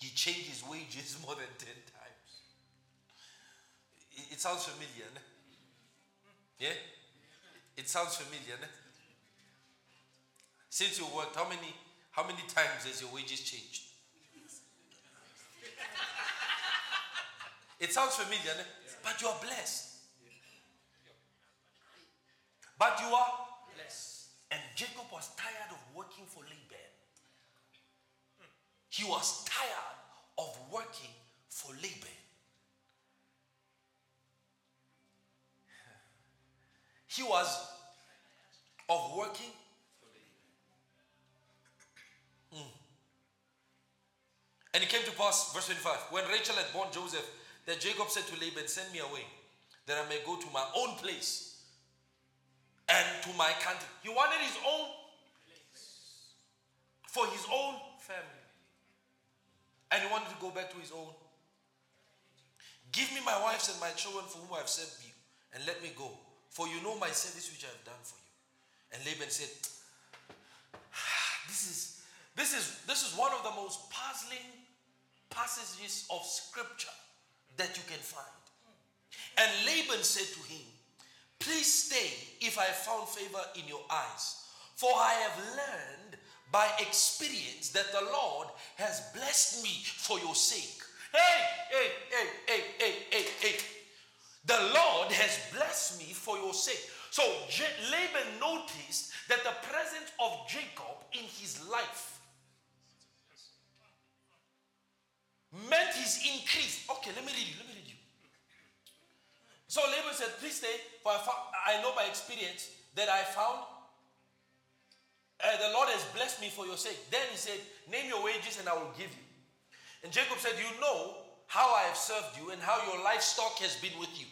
He changed his wages more than 10 times. It, it sounds familiar, ne? Yeah? It sounds familiar, ne? Since you worked, how many how many times has your wages changed? It sounds familiar, ne? But you are blessed. But you are blessed. And Jacob was tired of working for Laban. He was tired of working for Laban. He was of working. Mm. And it came to pass, verse 25, when Rachel had born Joseph, that Jacob said to Laban, Send me away, that I may go to my own place and to my country. He wanted his own place for his own family. And he wanted to go back to his own. Give me my wives and my children for whom I have served you, and let me go. For you know my service which I have done for you. And Laban said, This is this is this is one of the most puzzling passages of scripture that you can find. And Laban said to him, Please stay if I found favor in your eyes. For I have learned by experience that the Lord has blessed me for your sake. Hey, hey, hey, hey, hey, hey, hey. The Lord has blessed me for your sake. So Laban noticed that the presence of Jacob in his life meant his increase. Okay, let me read you. Let me read you. So Laban said, Please stay, for I, found, I know by experience that I found uh, the Lord has blessed me for your sake. Then he said, Name your wages and I will give you. And Jacob said, You know how I have served you and how your livestock has been with you.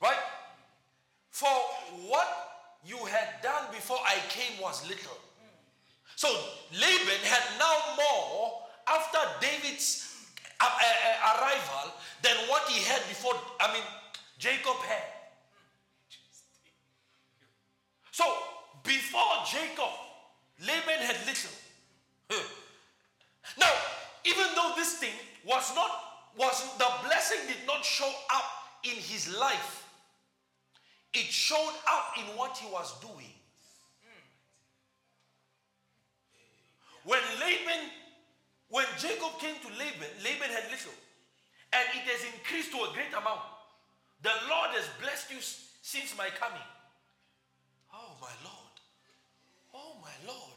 Right? For what you had done before I came was little. So Laban had now more after David's arrival than what he had before. I mean, Jacob had. So before Jacob, Laban had little. Hmm. Now, even though this thing was not, was the blessing did not show up in his life, it showed up in what he was doing. When Laban, when Jacob came to Laban, Laban had little, and it has increased to a great amount. The Lord has blessed you since my coming. Oh, my Lord. Oh, my Lord.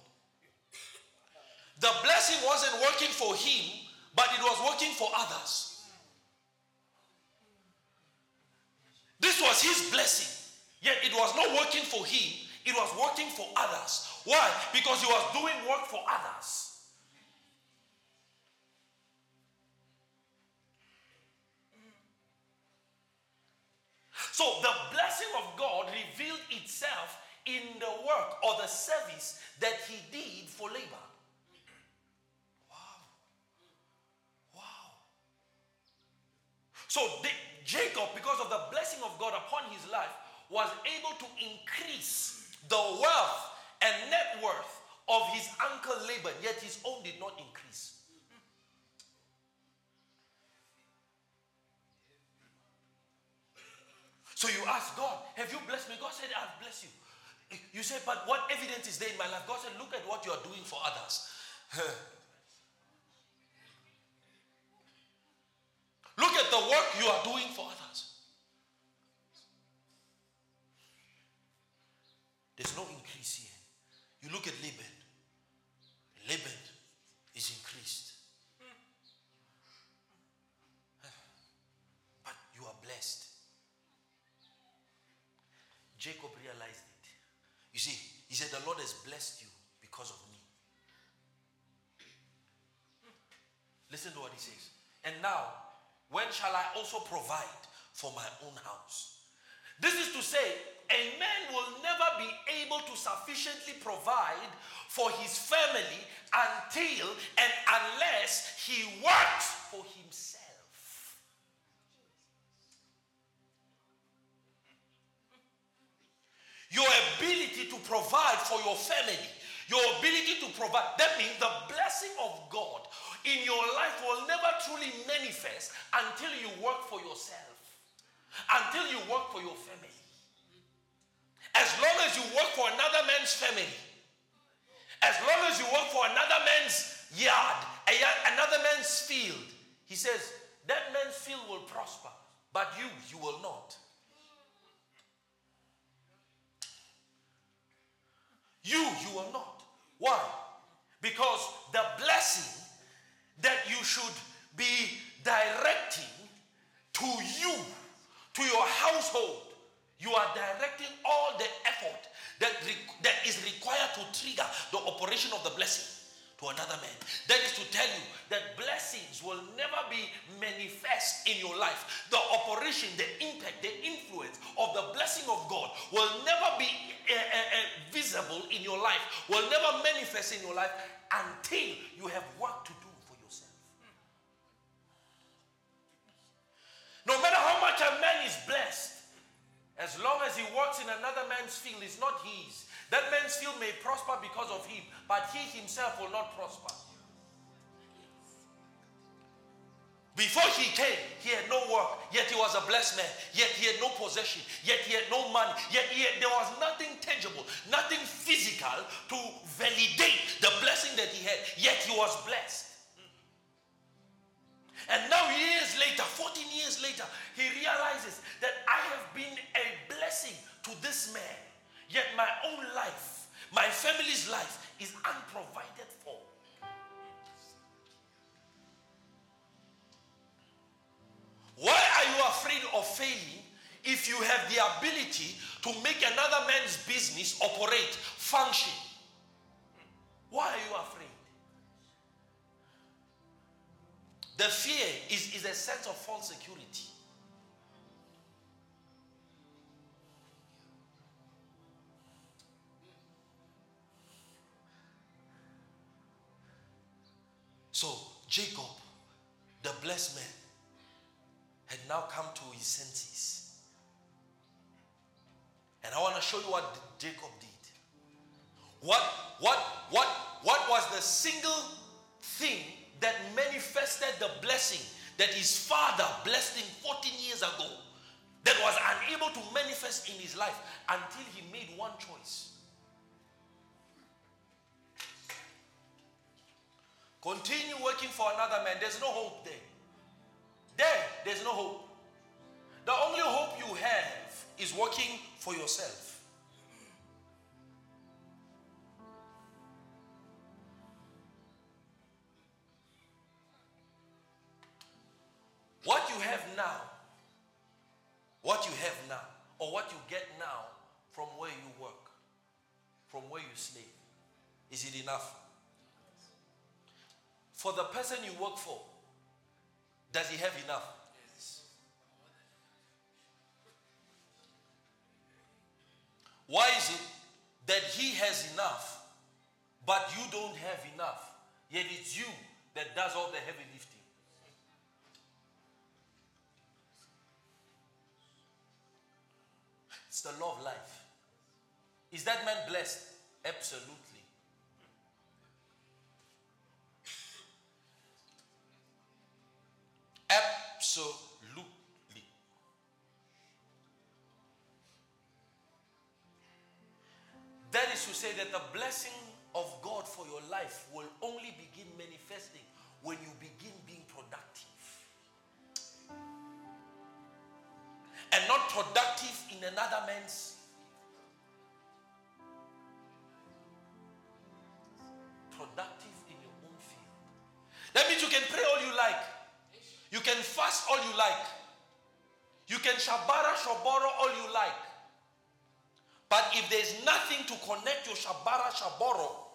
The blessing wasn't working for him, but it was working for others. This was his blessing, yet it was not working for him, it was working for others. Why? Because he was doing work for others. So the blessing of God revealed itself in the work or the service that he did for Laban. Wow. Wow. So the, Jacob, because of the blessing of God upon his life, was able to increase the wealth and net worth of his uncle Laban, yet his own did not increase. So you ask God, Have you blessed me? God said, I've blessed you. You say, But what evidence is there in my life? God said, Look at what you are doing for others. Look at the work you are doing for others. There's no increase here. You look at Laban. Laban is increased. He said, The Lord has blessed you because of me. Listen to what he says. And now, when shall I also provide for my own house? This is to say, a man will never be able to sufficiently provide for his family until and unless he works for himself. Your ability to provide for your family, your ability to provide, that means the blessing of God in your life will never truly manifest until you work for yourself, until you work for your family. As long as you work for another man's family, as long as you work for another man's yard, another man's field, he says, that man's field will prosper, but you, you will not. You, you will not. Why? Because the blessing that you should be directing to you, to your household, you are directing all the effort that, that is required to trigger the operation of the blessing to another man. That is to tell you that blessings will never be manifest in your life. The operation, the impact, the influence of the blessing of God will never be uh, uh, visible in your life, will never manifest in your life until you have work to do for yourself. No matter how much a man is blessed, as long as he works in another man's field, it's not his. That man's field may prosper because of him, but he himself will not prosper. Before he came, he had no work, yet he was a blessed man, yet he had no possession, yet he had no money, yet had, there was nothing tangible, nothing physical to validate the blessing that he had, yet he was blessed. And now, years later, 14 years later, he realizes that I have been a blessing to this man. Yet my own life, my family's life is unprovided for. Why are you afraid of failing if you have the ability to make another man's business operate, function? Why are you afraid? The fear is, is a sense of false security. So Jacob, the blessed man, had now come to his senses. And I want to show you what Jacob did. What, what, what, what was the single thing that manifested the blessing that his father blessed him 14 years ago that was unable to manifest in his life until he made one choice? Continue working for another man. There's no hope there. There, there's no hope. The only hope you have is working for yourself. What you have now, what you have now, or what you get now from where you work, from where you slave, is it enough? For the person you work for, does he have enough? Why is it that he has enough, but you don't have enough? Yet it's you that does all the heavy lifting. It's the law of life. Is that man blessed? Absolutely. Absolutely. That is to say that the blessing of God for your life will only begin manifesting when you begin being productive. And not productive in another man's productive in your own field. That means you can pray all you like. You can fast all you like. You can shabara shaboro all you like. But if there's nothing to connect your shabara shaboro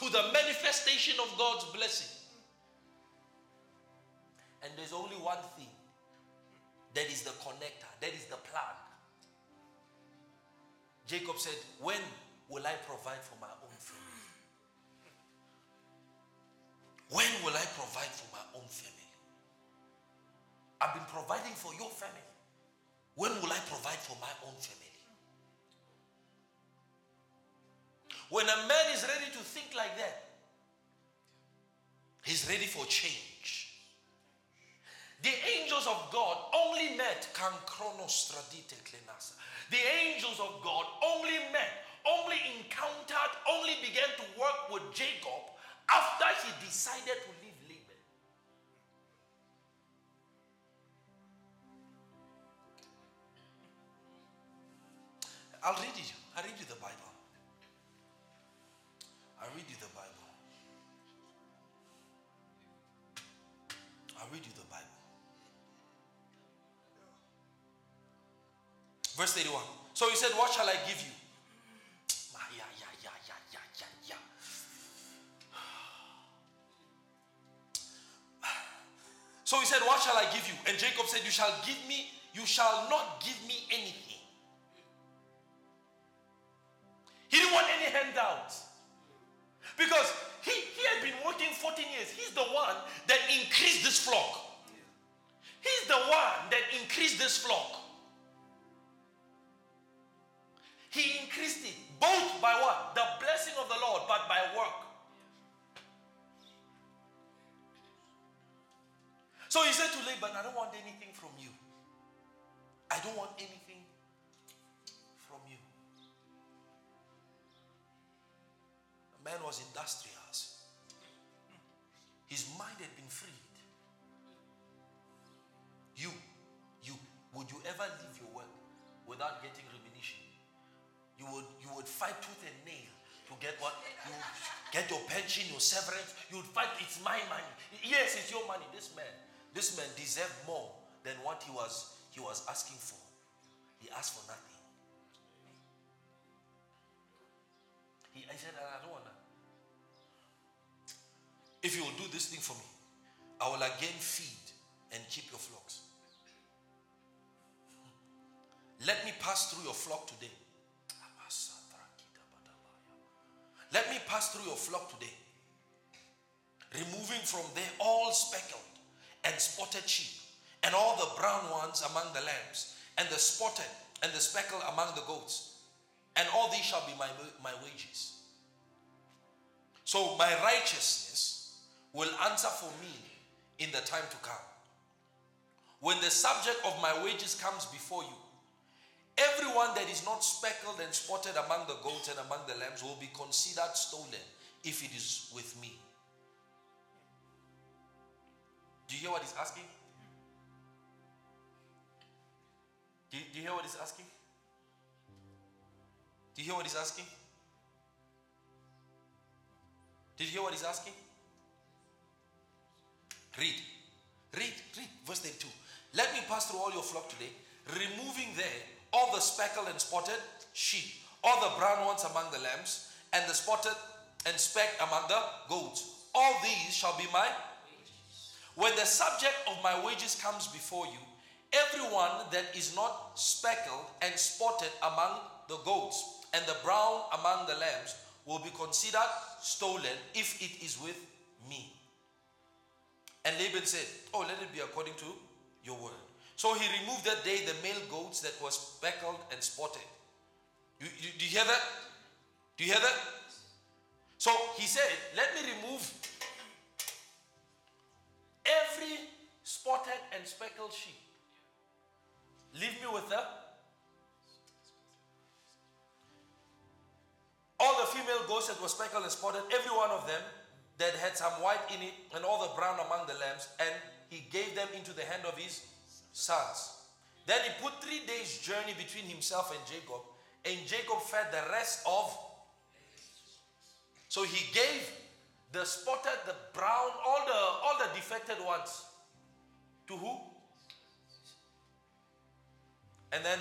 to the manifestation of God's blessing. And there's only one thing that is the connector, that is the plug. Jacob said, When will I provide for my When will I provide for my own family? I've been providing for your family. When will I provide for my own family? When a man is ready to think like that, he's ready for change. The angels of God only met. The angels of God only met, only encountered, only began to work with Jacob after he decided to leave Laban. I'll read it. I'll read you the Bible. I'll read you the Bible. I'll read you the Bible. Verse 31. So he said, What shall I give you? So he said, What shall I give you? And Jacob said, You shall give me, you shall not give me anything. You would fight, it's my money. Yes, it's your money. This man, this man deserved more than what he was, he was asking for. He asked for nothing. He, I said, I don't want to. If you will do this thing for me, I will again feed and keep your flocks. Let me pass through your flock today. Let me pass through your flock today, removing from there all speckled and spotted sheep, and all the brown ones among the lambs, and the spotted and the speckled among the goats, and all these shall be my, my wages. So my righteousness will answer for me in the time to come. When the subject of my wages comes before you, everyone that is not speckled and spotted among the goats and among the lambs will be considered stolen if it is with me. Do you hear what he's asking? Do you, do you hear what he's asking? Do you hear what he's asking? Did you hear what he's asking? Read. Read, read, verse 32. Let me pass through all your flock today, removing there all the speckled and spotted sheep, all the brown ones among the lambs, and the spotted and specked among the goats. All these shall be my when the subject of my wages comes before you, everyone that is not speckled and spotted among the goats and the brown among the lambs will be considered stolen if it is with me. And Laban said, Oh, let it be according to your word. So he removed that day the male goats that were speckled and spotted. You, you, do you hear that? Do you hear that? So he said, Let me remove speckled sheep. Leave me with the all the female goats that were speckled and spotted, every one of them that had some white in it, and all the brown among the lambs, and he gave them into the hand of his sons. Then he put three days' journey between himself and Jacob, and Jacob fed the rest of. So he gave the spotted, the brown, all the all the defected ones to who? And then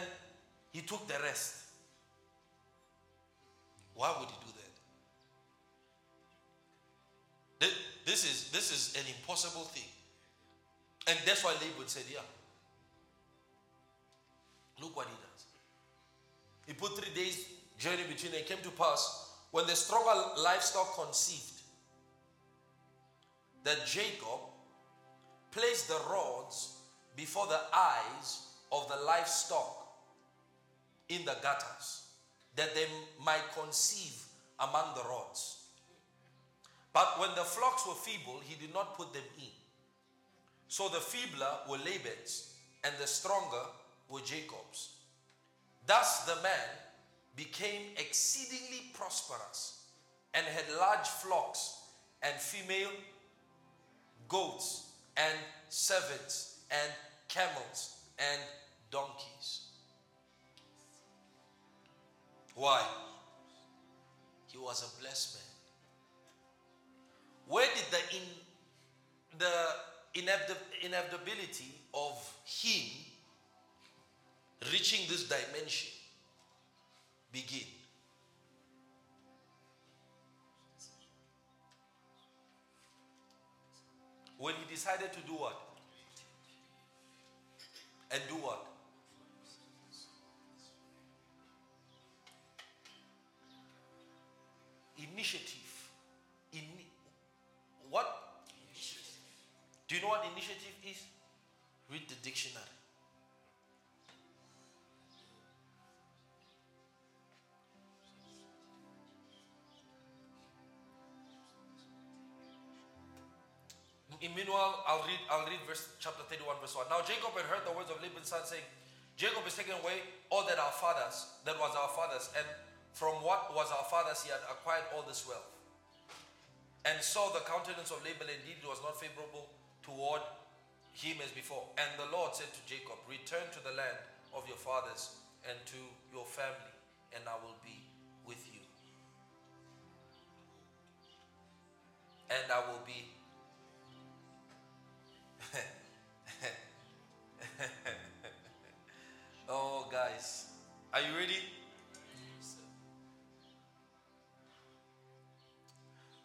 he took the rest. Why would he do that? This is this is an impossible thing. And that's why Laban said, Yeah. Look what he does. He put three days journey between. It came to pass when the stronger livestock conceived that Jacob placed the rods before the eyes of the livestock in the gutters, that they might conceive among the rods. But when the flocks were feeble, he did not put them in. So the feebler were Laban's, and the stronger were Jacob's. Thus the man became exceedingly prosperous and had large flocks and female goats and servants and camels and donkeys. Why? He was a blessed man. Where did the in the inevitability of him reaching this dimension begin? When he decided to do what? And do what? Initiative. In, what? Initiative. Do you know what initiative is? Read the dictionary. In meanwhile, I'll read, I'll read verse chapter 31, verse 1. Now Jacob had heard the words of Laban's son saying, Jacob is taking away all that our fathers, that was our fathers, and from what was our fathers he had acquired all this wealth. And saw the countenance of Laban indeed was not favorable toward him as before. And the Lord said to Jacob, Return to the land of your fathers and to your family, and I will be with you. And I will be oh, guys, are you ready?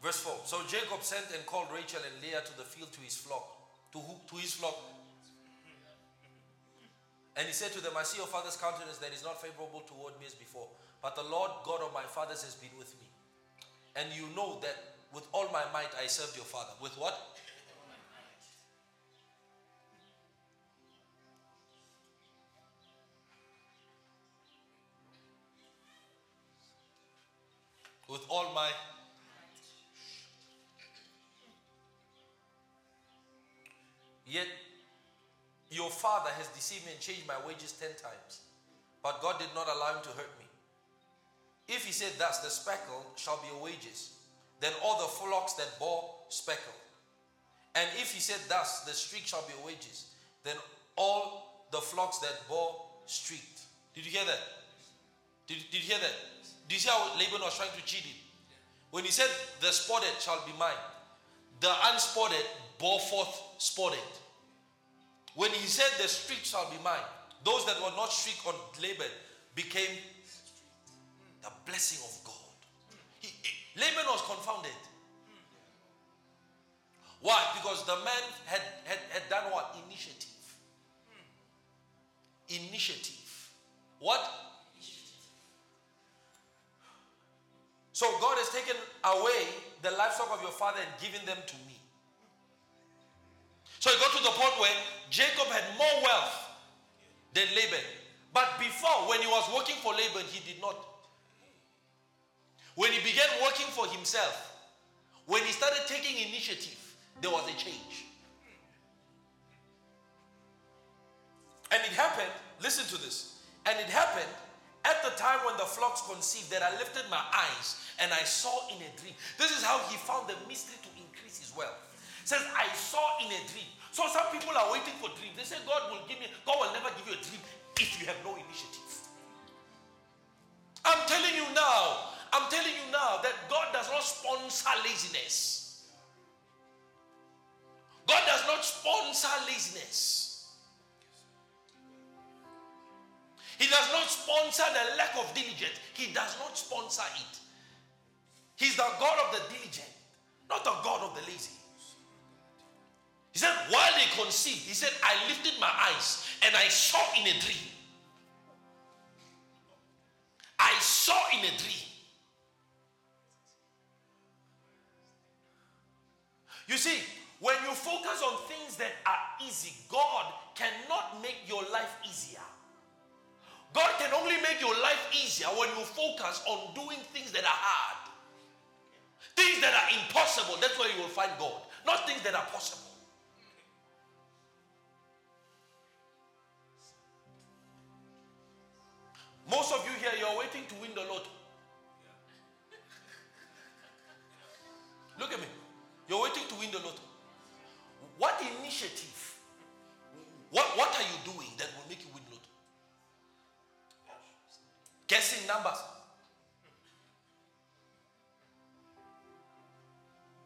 Verse 4. So Jacob sent and called Rachel and Leah to the field to his flock. To who? To his flock. And he said to them, I see your father's countenance that is not favorable toward me as before. But the Lord God of my fathers has been with me. And you know that with all my might I served your father. With what? With all my Yet your father has deceived me and changed my wages ten times. But God did not allow him to hurt me. If he said thus, the speckle shall be your wages, then all the flocks that bore speckle. And if he said thus, the streak shall be your wages, then all the flocks that bore streaked. Did you hear that? Did, did you hear that? Do you see how Laban was trying to cheat him? When he said, The spotted shall be mine, the unspotted bore forth spotted. When he said, The streak shall be mine, those that were not streak on Laban became the blessing of God. He, Laban was confounded. Why? Because the man had, had, had done what? Initiative. Initiative. What? So God has taken away the livestock of your father and given them to me. So it got to the point where Jacob had more wealth than Laban. But before, when he was working for Laban, he did not. When he began working for himself, when he started taking initiative, there was a change. And it happened, listen to this, and it happened at the time when the flocks conceived that I lifted my eyes and I saw in a dream. This is how he found the mystery to increase his wealth. says, I saw in a dream. So some people are waiting for dreams. They say, God will give me, God will never give you a dream if you have no initiative. I'm telling you now, I'm telling you now that God does not sponsor laziness. God does not sponsor laziness. He does not sponsor the lack of diligence. He does not sponsor it. He's the God of the diligent, not the God of the lazy. He said, while they conceived, he said, I lifted my eyes and I saw in a dream. I saw in a dream. You see, when you focus on things that are easy, God cannot make your life easier. God can only make your life easier when you focus on doing things that are hard. Things that are impossible, that's where you will find God. Not things that are possible. Most of you here, you're waiting to win the lotto. Look at me. You're waiting to win the lotto. What initiative, what, what are you doing that will make you? Guessing numbers.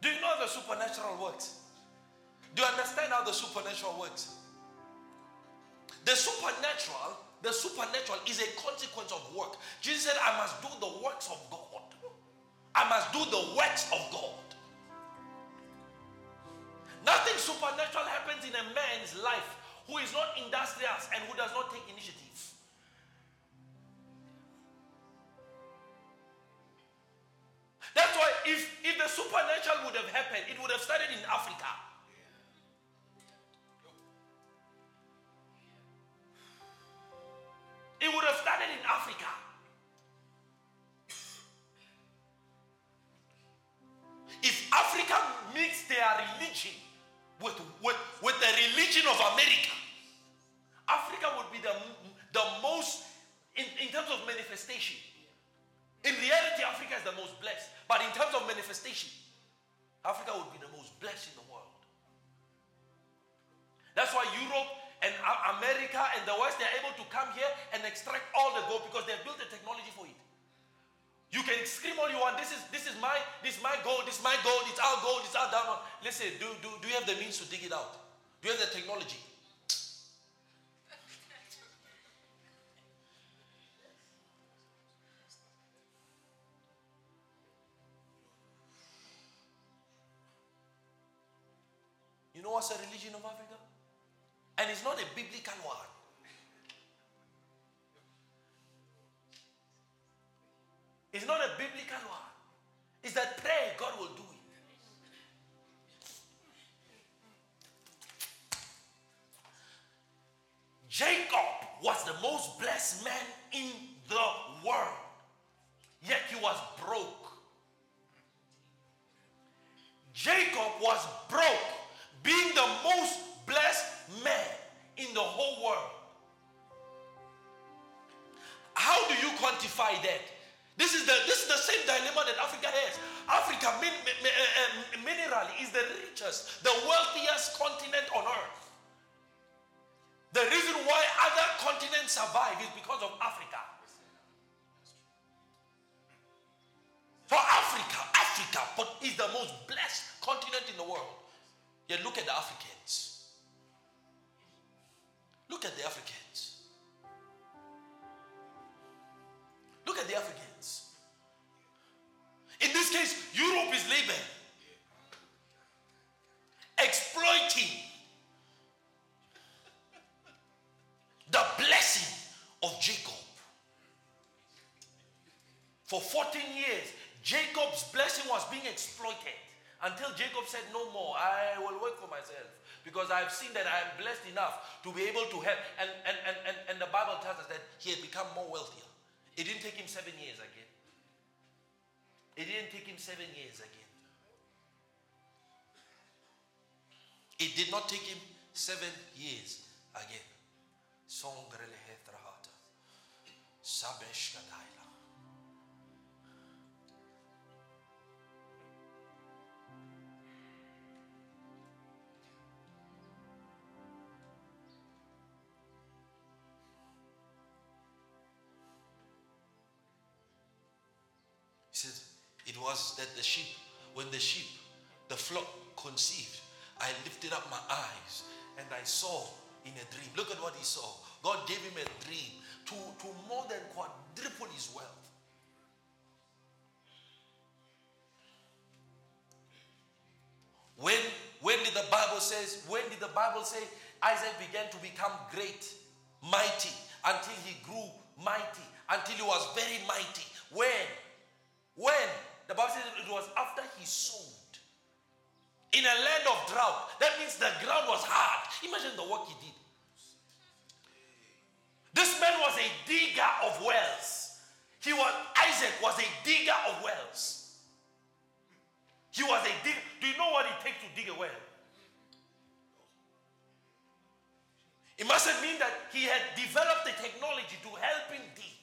Do you know how the supernatural works? Do you understand how the supernatural works? The supernatural, the supernatural is a consequence of work. Jesus said, I must do the works of God. I must do the works of God. Nothing supernatural happens in a man's life who is not industrious and who does not take initiative. That's why if, if the supernatural would have happened, it would have started in Africa. It would have started in Africa. If Africa mixed their religion with, with, with the religion of America, Africa would be the, the most, in, in terms of manifestation. In reality, Africa is the most blessed. But in terms of manifestation, Africa would be the most blessed in the world. That's why Europe and America and the West, they're able to come here and extract all the gold because they've built the technology for it. You can scream all you want. This is this is my this is my gold. This is my gold. It's our gold. It's our diamond. Listen, do, do, do you have the means to dig it out? Do you have the technology? It's not a biblical one. Said, No more, I will work for myself because I've seen that I am blessed enough to be able to help. And, and, and, and, and the Bible tells us that he had become more wealthier. It didn't take him seven years again. It didn't take him seven years again. It did not take him seven years again. Was that the sheep, when the sheep, the flock conceived, I lifted up my eyes and I saw in a dream. Look at what he saw. God gave him a dream to, to more than quadruple his wealth. When, when did the Bible says, when did the Bible say Isaac began to become great, mighty, until he grew mighty, until he was very mighty? When? When? It was after he sowed. In a land of drought. That means the ground was hard. Imagine the work he did. This man was a digger of wells. He was Isaac was a digger of wells. He was a digger. Do you know what it takes to dig a well? It mustn't mean that he had developed the technology to help him dig.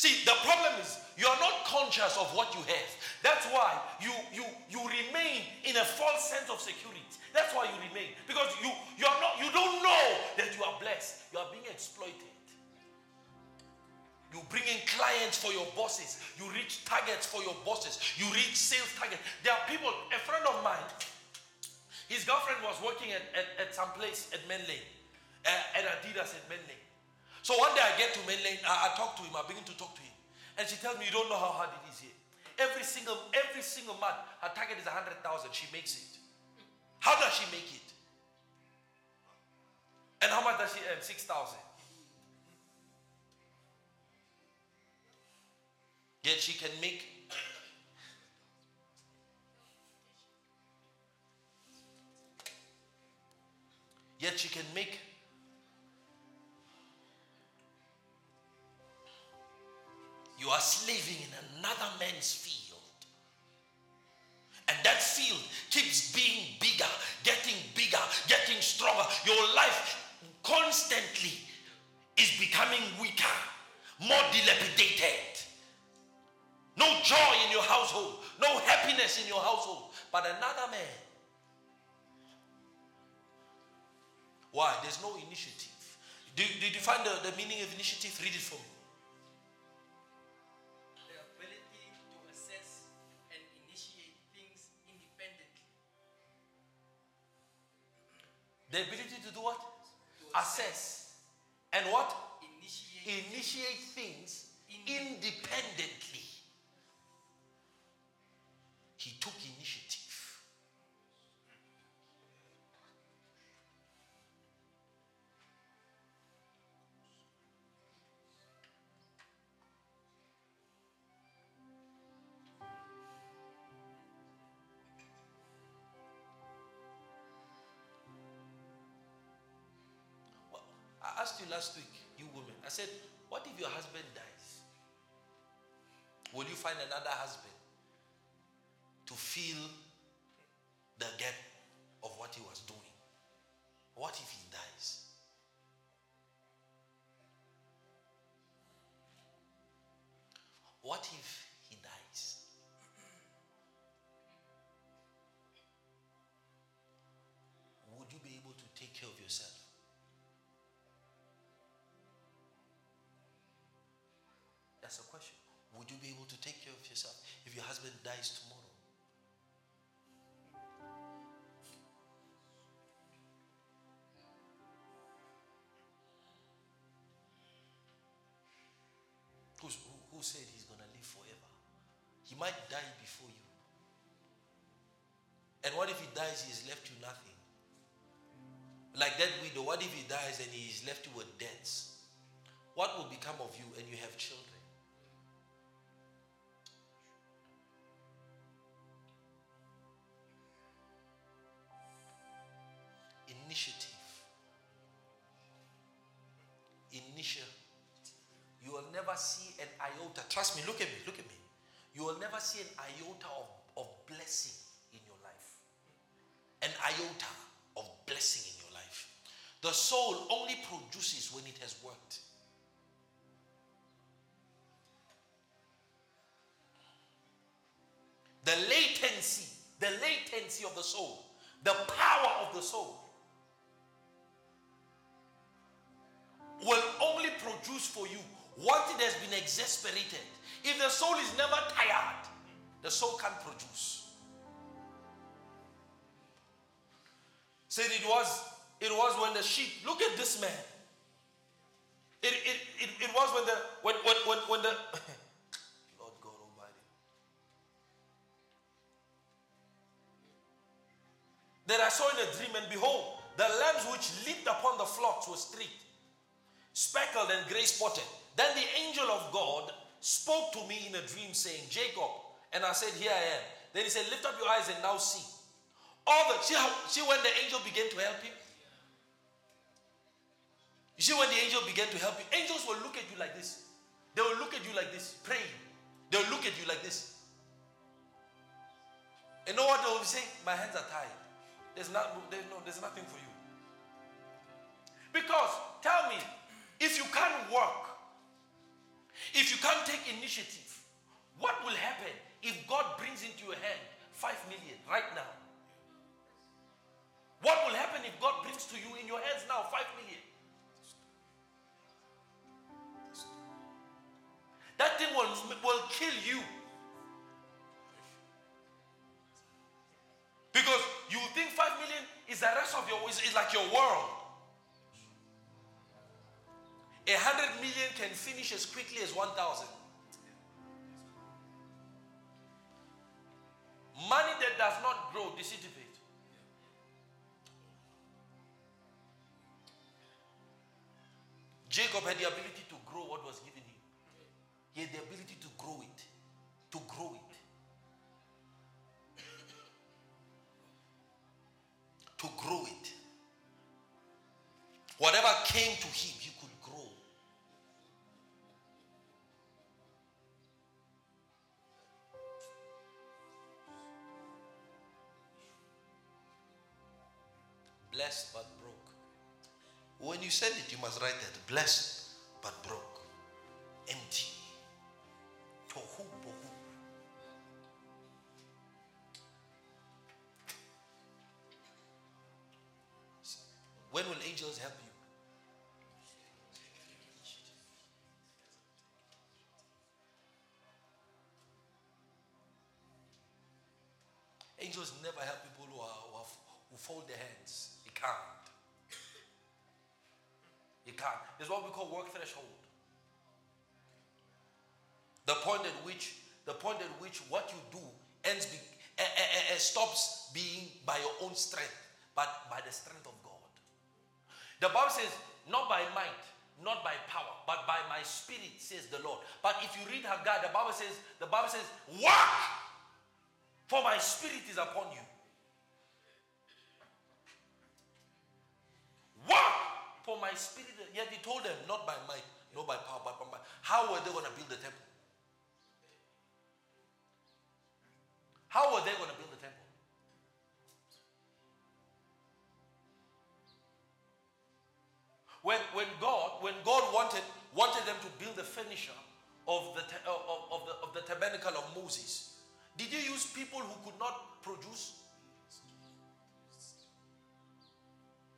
See, the problem is you are not conscious of what you have. That's why you you you remain in a false sense of security. That's why you remain because you you are not you don't know that you are blessed. You are being exploited. You bring in clients for your bosses. You reach targets for your bosses. You reach sales targets. There are people. A friend of mine, his girlfriend was working at, at, at some place at Menlyn, uh, at Adidas at Menlyn. So one day I get to Menlyn, I, I talk to him. I begin to talk to him, and she tells me, "You don't know how hard it is here. Every single every single month, her target is a hundred thousand. She makes it. How does she make it? And how much does she earn? Six thousand. Yet she can make Yet she can make You are slaving in another man's field. And that field keeps being bigger, getting bigger, getting stronger. Your life constantly is becoming weaker, more dilapidated. No joy in your household, no happiness in your household, but another man. Why? There's no initiative. Did you find the, the meaning of initiative? Read it for me. The ability to do what? Assess. And what? Initiate Initiate things independently. He took find another husband to fill the gap Be able to take care of yourself if your husband dies tomorrow? Who's, who, who said he's going to live forever? He might die before you. And what if he dies, he's left you nothing? Like that widow, what if he dies and he's left you with debts? What will become of you and you have children? Trust me, look at me, look at me. You will never see an iota of, of blessing in your life. An iota of blessing in your life. The soul only produces when it has worked. The latency, the latency of the soul, the power of the soul will only produce for you Wanted has been exasperated. If the soul is never tired, the soul can't produce. Said it was, it was when the sheep, look at this man. It, it, it, it was when the when when when, when the Lord God Almighty that I saw in a dream and behold the lambs which leaped upon the flocks were streaked speckled, and gray spotted. Then the angel of God spoke to me in a dream, saying, Jacob. And I said, Here I am. Then he said, Lift up your eyes and now see. All the see how see when the angel began to help him? You see when the angel began to help you, angels will look at you like this. They will look at you like this, praying. They'll look at you like this. And know what they will say? My hands are tied. There's not there's no there's nothing for you. Because tell me, if you can't work, if you can't take initiative, what will happen if God brings into your hand five million right now? What will happen if God brings to you in your hands now five million? That thing will, will kill you. Because you think five million is the rest of your is, is like your world. A hundred million can finish as quickly as one thousand. Money that does not grow dissipates. Jacob had the ability to grow what was given him. He had the ability to grow it. To grow it. To grow it. Whatever came to him, Blessed but broke. When you send it, you must write that blessed but broke, empty. What we call work threshold. The point at which the point at which what you do ends be, eh, eh, eh, stops being by your own strength, but by the strength of God. The Bible says, not by might, not by power, but by my spirit, says the Lord. But if you read Haggai, the Bible says, the Bible says, work, for my spirit is upon you. Work, for my spirit. Yet he told them, not by might, not by power, but by might. How were they going to build the temple? How were they going to build the temple? When, when God when God wanted wanted them to build the furniture of the, of, of, the, of the tabernacle of Moses, did you use people who could not produce?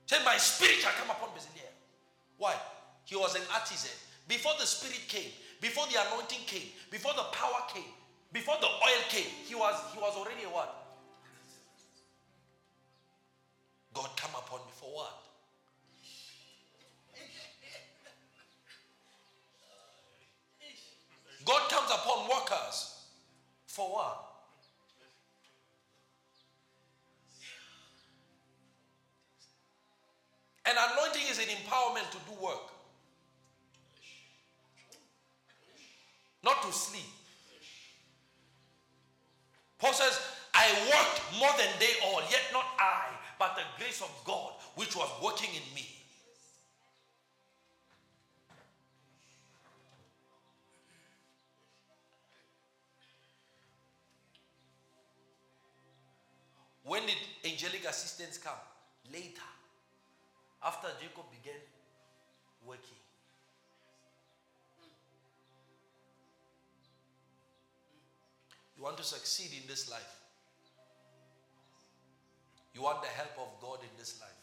Say, my spirit shall come upon Bezalel. Why? He was an artisan. Before the spirit came, before the anointing came, before the power came, before the oil came, he was he was already a what? God come upon me for what? God comes upon workers for what? An anointing is an empowerment to do work, not to sleep. Paul says, I worked more than they all, yet not I, but the grace of God which was working in me. When did angelic assistance come? Later. After Jacob began working. You want to succeed in this life. You want the help of God in this life.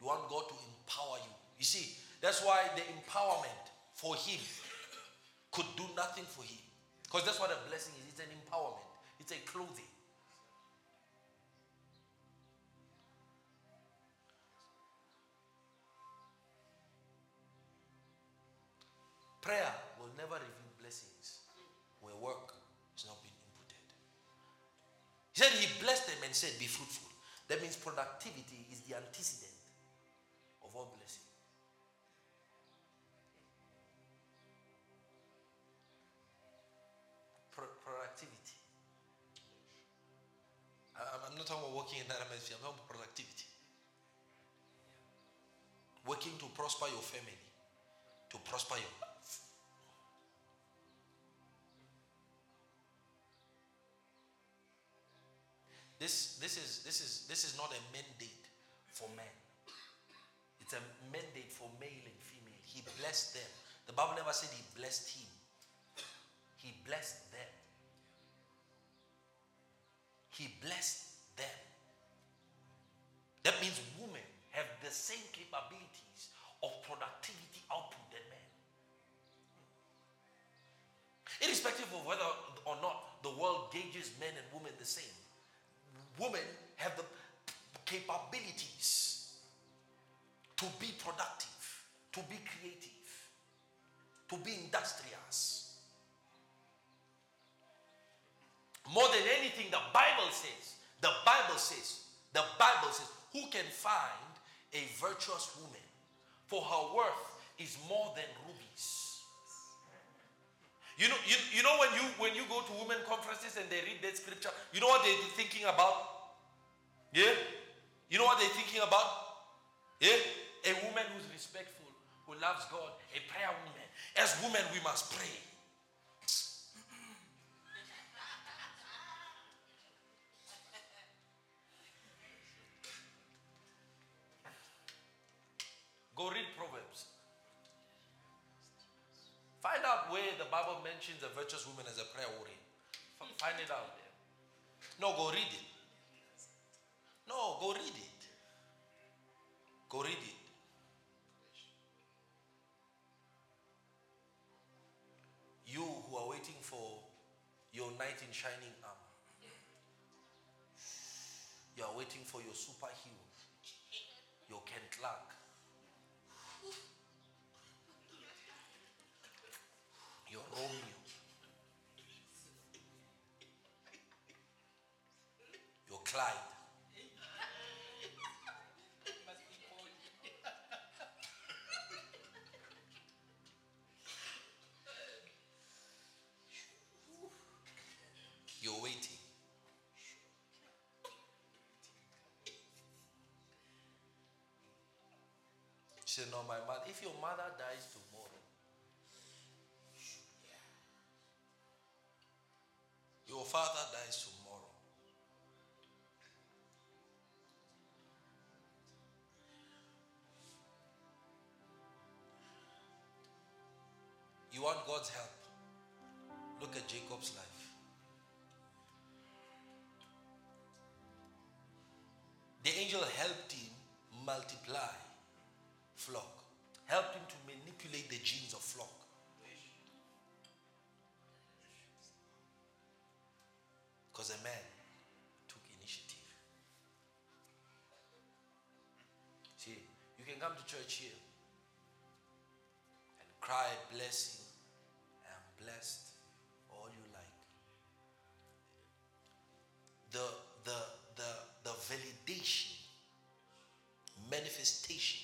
You want God to empower you. You see, that's why the empowerment for Him could do nothing for Him. Because that's what a blessing is it's an empowerment, it's a clothing. Prayer will never reveal blessings where work is not being inputted. He said he blessed them and said, Be fruitful. That means productivity is the antecedent of all blessing. Pro- productivity. I- I'm I'm not talking about working in that atmosphere, I'm talking about productivity. Working to prosper your family, to prosper your This, this, is, this, is, this is not a mandate for men. It's a mandate for male and female. He blessed them. The Bible never said he blessed him. He blessed them. He blessed them. That means women have the same capabilities of productivity output than men. Irrespective of whether or not the world gauges men and women the same, women have the capabilities to be productive, to be creative, to be industrious. More than anything, the Bible says, the Bible says, the Bible says, who can find a virtuous woman? For her worth is more than rubies. You know, you, you know when you when you go to women conferences and they read that scripture, you know what they're thinking about? Yeah? You know what they're thinking about? Yeah? A woman who's respectful, who loves God, a prayer woman. As women, we must pray. Go read Proverbs. Find out where the Bible mentions a virtuous woman as a prayer warrior. Find it out there. No, go read it. No, go read it. Go read it. You who are waiting for your knight in shining armor, you are waiting for your superhero, your Ken Clark, your Romeo, your Clyde. You're waiting. She said, No, my mother, if your mother dies tomorrow, father dies tomorrow. You want God's help? Look at Jacob's life. Come to church here and cry blessing and blessed all you like. The the the the validation, manifestation,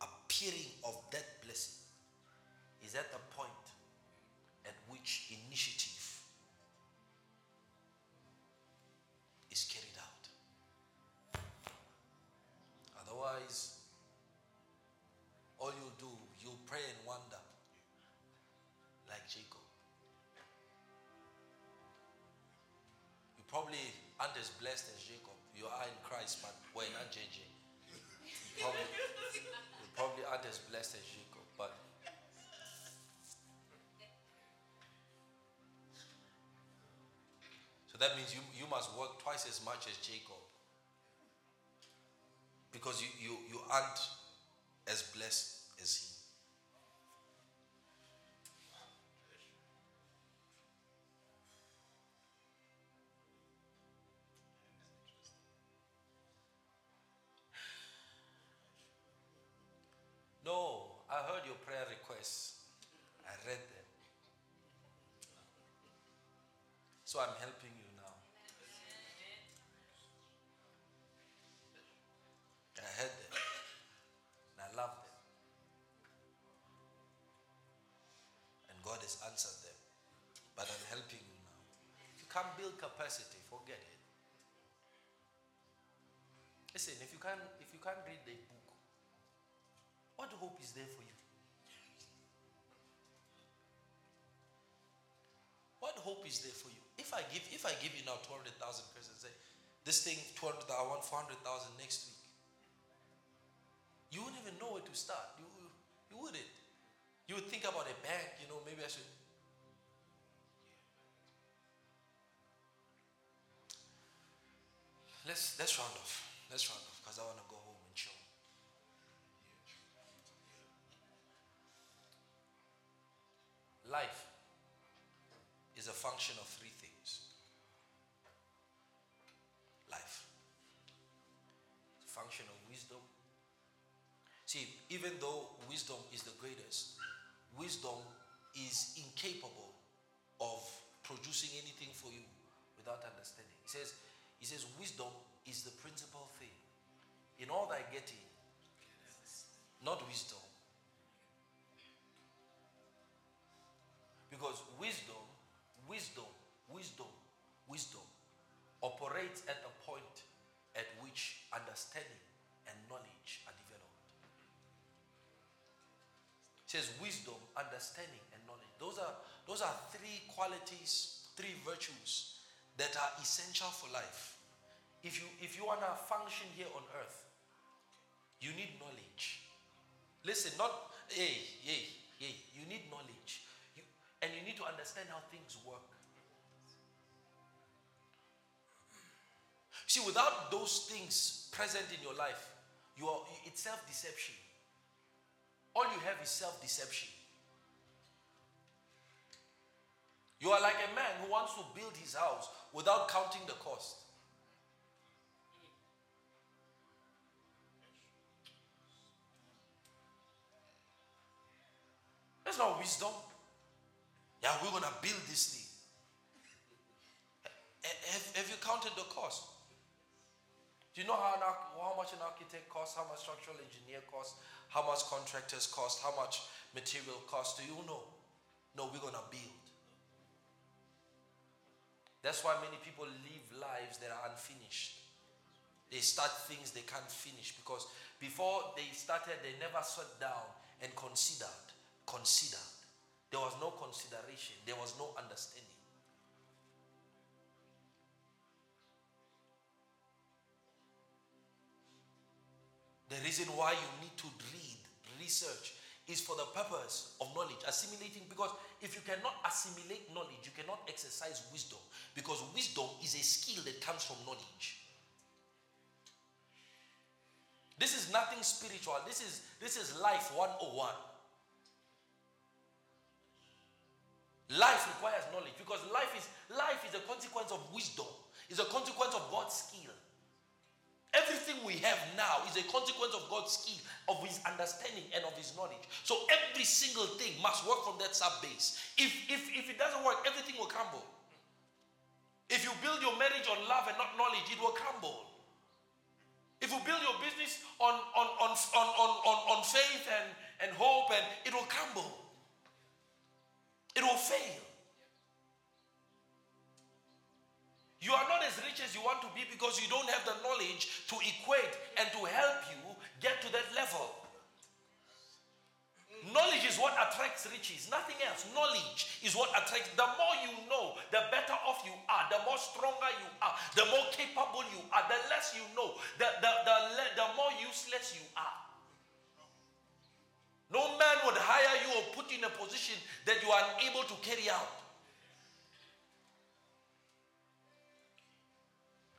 appearing of that blessing is at the point at which initiative aren't as blessed as Jacob. You are in Christ, but we're not JJ. You probably, you probably aren't as blessed as Jacob, but so that means you, you must work twice as much as Jacob. Because you, you, you aren't as blessed as he. heard your prayer requests. I read them. So I'm helping you now. And I heard them. And I love them. And God has answered them. But I'm helping you now. If you can't build capacity, forget it. Listen, if you can't if you can't read the book, what hope is there for you? Is there for you? If I give if I give you now 200,000 pesos, say, this thing 200, I want 400,000 next week. You wouldn't even know where to start. You, you wouldn't. You would think about a bank, you know, maybe I should. Let's let's round off. Let's round off because I want to go home and chill. Life is a function of three things. Life. It's a function of wisdom. See, even though wisdom is the greatest, wisdom is incapable of producing anything for you without understanding. He says, he says, wisdom is the principal thing. In all thy getting, not wisdom. Because wisdom, wisdom, wisdom, wisdom operates at the point at which understanding and knowledge are developed. It says wisdom, understanding, and knowledge. Those are those are three qualities, three virtues that are essential for life. If you if you want to function here on earth, you need knowledge. Listen, not hey, hey, hey, you need knowledge. And you need to understand how things work. See, without those things present in your life, you are it's self-deception. All you have is self-deception. You are like a man who wants to build his house without counting the cost. That's not wisdom. Yeah, we're going to build this thing. Eh, have, have you counted the cost? Do you know how, an, how much an architect costs, how much structural engineer costs, how much contractors cost, how much material costs? Do you know? No, we're going to build. That's why many people live lives that are unfinished. They start things they can't finish because before they started, they never sat down and considered. Considered. There was no consideration, there was no understanding. The reason why you need to read, research, is for the purpose of knowledge, assimilating. Because if you cannot assimilate knowledge, you cannot exercise wisdom. Because wisdom is a skill that comes from knowledge. This is nothing spiritual. This is this is life 101. Life requires knowledge because life is life is a consequence of wisdom. It's a consequence of God's skill. Everything we have now is a consequence of God's skill, of His understanding, and of His knowledge. So every single thing must work from that sub base. If, if, if it doesn't work, everything will crumble. If you build your marriage on love and not knowledge, it will crumble. If you build your business on, on, on, on, on, on, on faith and, and hope, and it will crumble. It will fail. You are not as rich as you want to be because you don't have the knowledge to equate and to help you get to that level. Knowledge is what attracts riches, nothing else. Knowledge is what attracts. The more you know, the better off you are, the more stronger you are, the more capable you are, the less you know, the, the, the, the more useless you are. No man would hire you or put you in a position that you are unable to carry out.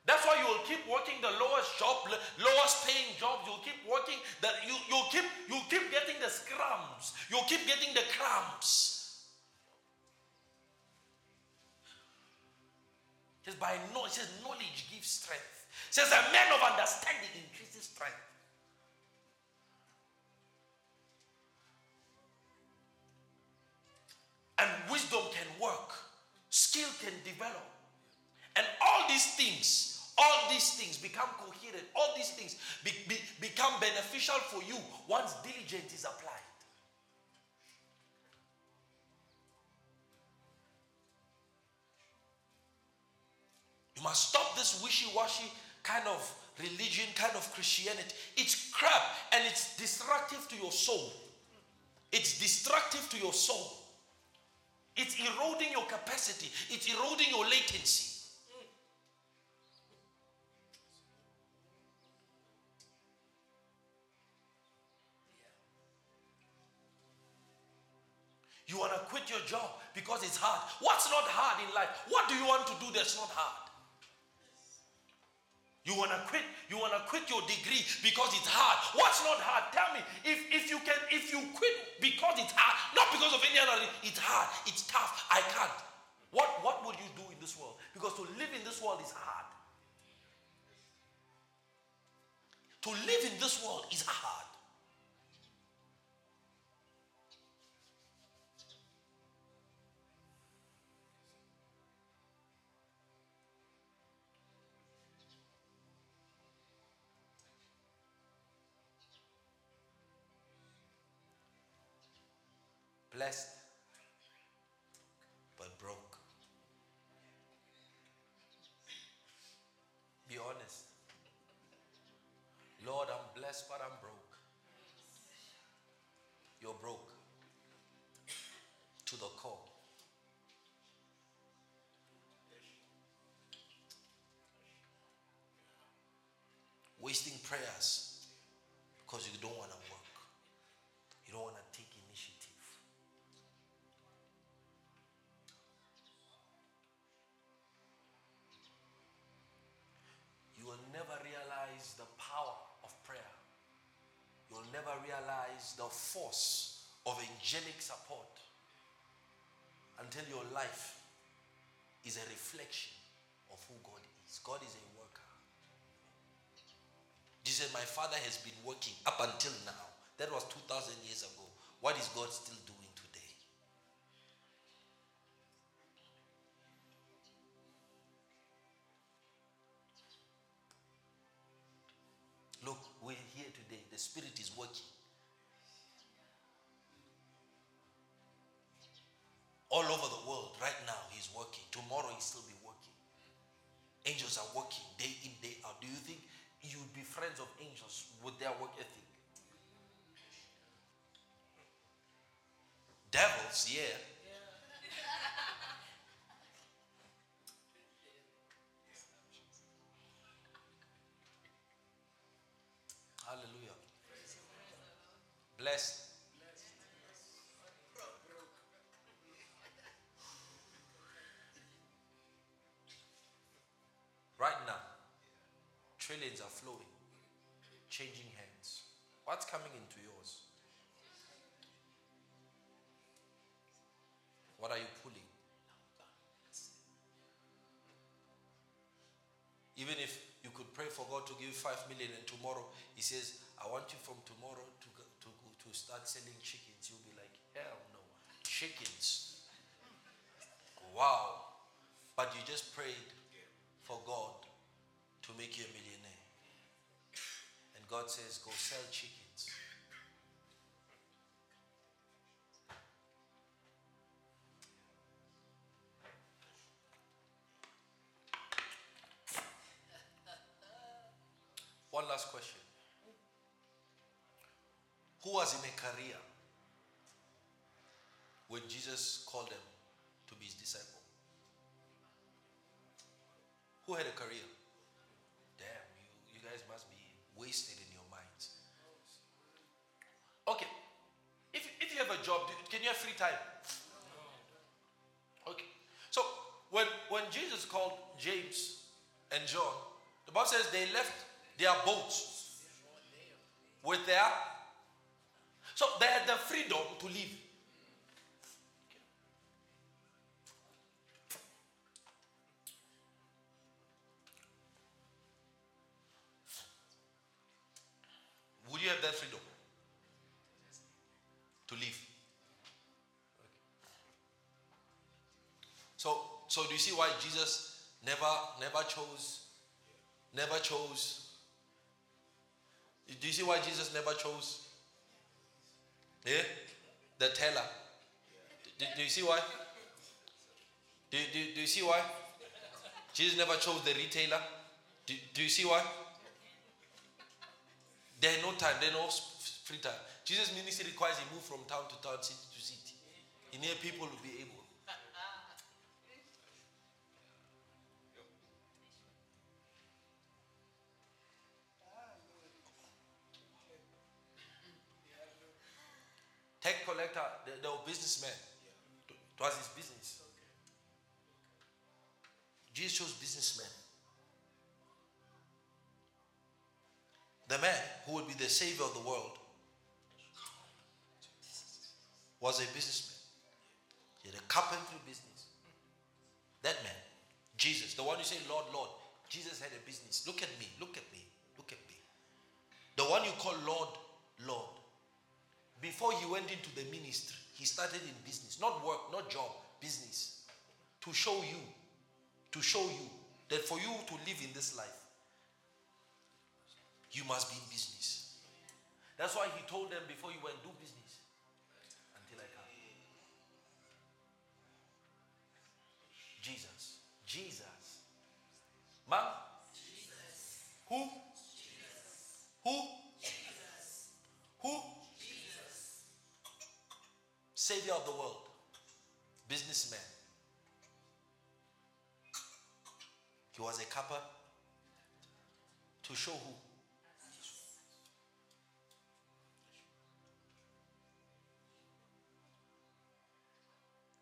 That's why you will keep working the lowest job, lowest paying job. You'll keep working that you you'll keep you keep getting the scrums. You'll keep getting the crumbs. Just by knowledge, says knowledge gives strength. It says a man of understanding increases strength. And wisdom can work, skill can develop. And all these things, all these things become coherent, all these things be, be, become beneficial for you once diligence is applied. You must stop this wishy washy kind of religion, kind of Christianity. It's crap and it's destructive to your soul. It's destructive to your soul. It's eroding your capacity. It's eroding your latency. You want to quit your job because it's hard. What's not hard in life? What do you want to do that's not hard? You want to quit, you want to quit your degree because it's hard. What's not hard? Tell me. If, if you can, if you quit because it's hard, not because of any other it's hard, it's tough, I can't. What, what would you do in this world? Because to live in this world is hard. To live in this world is hard. Blessed but broke. Be honest. Lord, I'm blessed but I'm broke. You're broke to the core. Wasting prayers because you don't want to never realize the force of angelic support until your life is a reflection of who God is. God is a worker. Jesus, my father has been working up until now. That was 2,000 years ago. What is God still doing All over the world, right now, He's working. Tomorrow, He'll still be working. Angels are working day in, day out. Do you think you'd be friends of angels with their work ethic? Devils, yeah. Are flowing, changing hands. What's coming into yours? What are you pulling? Even if you could pray for God to give you five million and tomorrow He says, I want you from tomorrow to, to, to start selling chickens, you'll be like, hell no. Chickens. Wow. But you just prayed for God to make you a millionaire. God says, go sell chickens. One last question. Who was in a career when Jesus called them to be his disciple? Who had a career? Have free time? Okay. So when when Jesus called James and John, the Bible says they left their boats with their so they had the freedom to leave. See why Jesus never, never chose, never chose? Do you see why Jesus never chose? Yeah, the teller. Do, do you see why? Do, do, do you see why? Jesus never chose the retailer. Do, do you see why? There no time, there no free time. Jesus' ministry requires he move from town to town, city to city. he here, people to be able. Collector, businessman. It was his business. Jesus chose businessmen. The man who would be the savior of the world was a businessman. He had a carpentry business. That man, Jesus, the one you say, Lord, Lord, Jesus had a business. Look at me, look at me, look at me. The one you call Lord, Lord. Before he went into the ministry, he started in business, not work, not job, business. To show you, to show you that for you to live in this life, you must be in business. That's why he told them before you went, do business until I come. Jesus. Jesus. Mom? Who? Who? Who? Savior of the world. Businessman. He was a cupper to show who?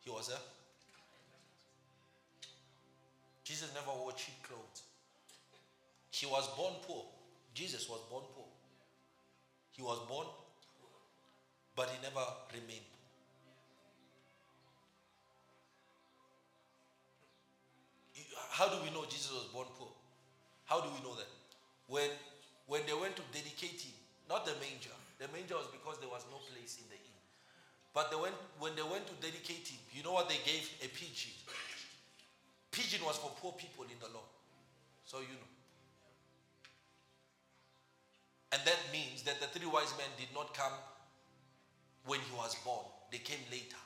He was a. Jesus never wore cheap clothes. He was born poor. Jesus was born poor. He was born, but he never remained How do we know Jesus was born poor? How do we know that? When when they went to dedicate him, not the manger. The manger was because there was no place in the inn. But they went, when they went to dedicate him, you know what they gave? A pigeon. Pigeon was for poor people in the law. So you know. And that means that the three wise men did not come when he was born, they came later.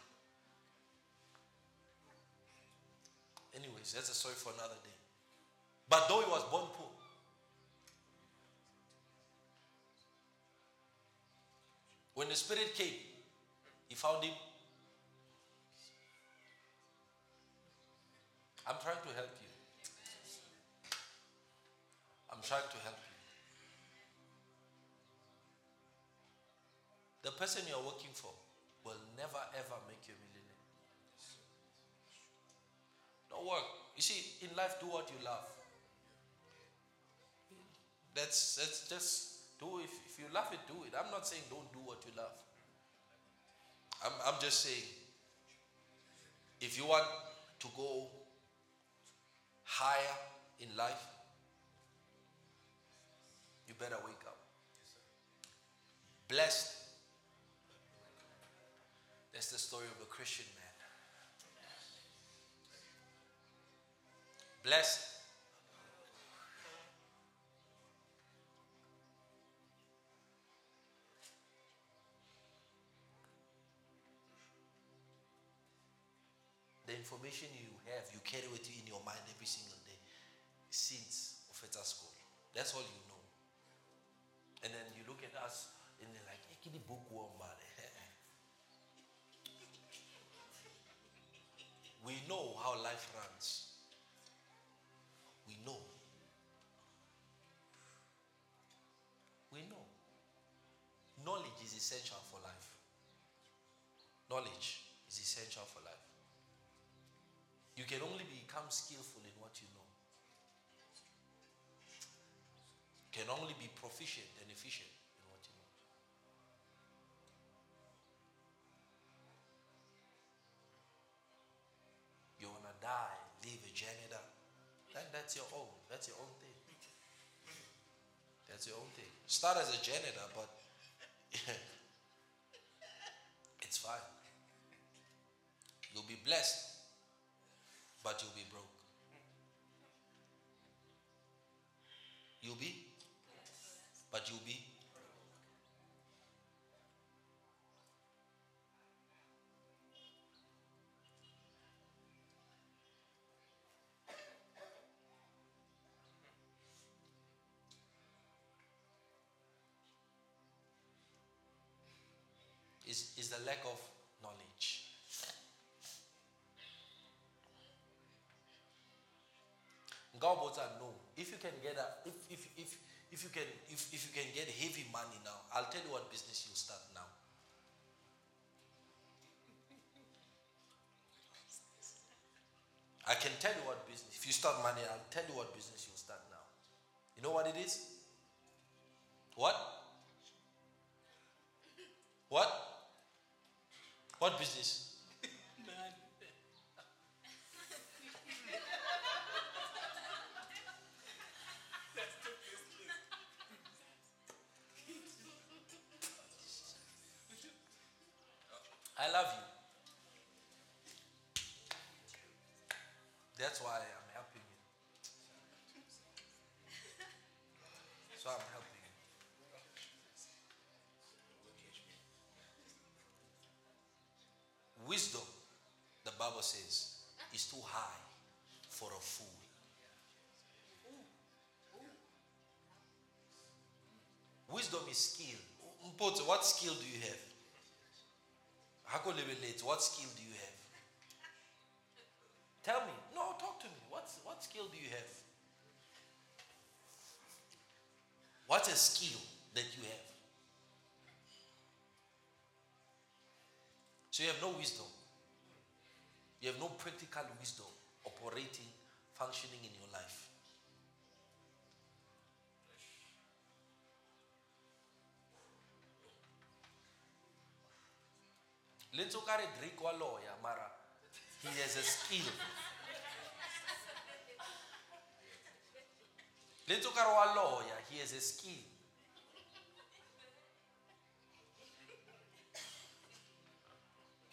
Anyways, that's a story for another day. But though he was born poor, when the Spirit came, he found him. I'm trying to help you. I'm trying to help you. The person you're working for will never ever make you Don't work. You see, in life, do what you love. That's that's just do if, if you love it, do it. I'm not saying don't do what you love. I'm I'm just saying if you want to go higher in life, you better wake up. Blessed. That's the story of a Christian man. Blessed. The information you have, you carry with you in your mind every single day since Ofeta school. That's all you know. And then you look at us and you're like, eh, hey, kini bookworm, man. We know how life runs. We know. We know. Knowledge is essential for life. Knowledge is essential for life. You can only become skillful in what you know. Can only be proficient and efficient that's your own. That's your own thing. That's your own thing. Start as a janitor, but it's fine. You'll be blessed, but you'll be broke. You'll be, but you'll be. Lack of knowledge. God, Ngawabotsa, no. If you can get a, if, if, if, if you can if, if you can get heavy money now, I'll tell you what business you'll start now. I can tell you what business. If you start money, I'll tell you what business you'll start now. You know what it is? What? What business? Bible says, is too high for a fool. Wisdom is skill. What skill do you have? Hako lebeletse, What skill do you have? Tell me. No, talk to me. What's, what skill do you have? What's a skill that you have? So you have no wisdom. You have no practical wisdom operating, functioning in your life. Lenzo kare Greek wa lawyer, mara he has a skill. Lenzo kare wa lawyer, he has a skill.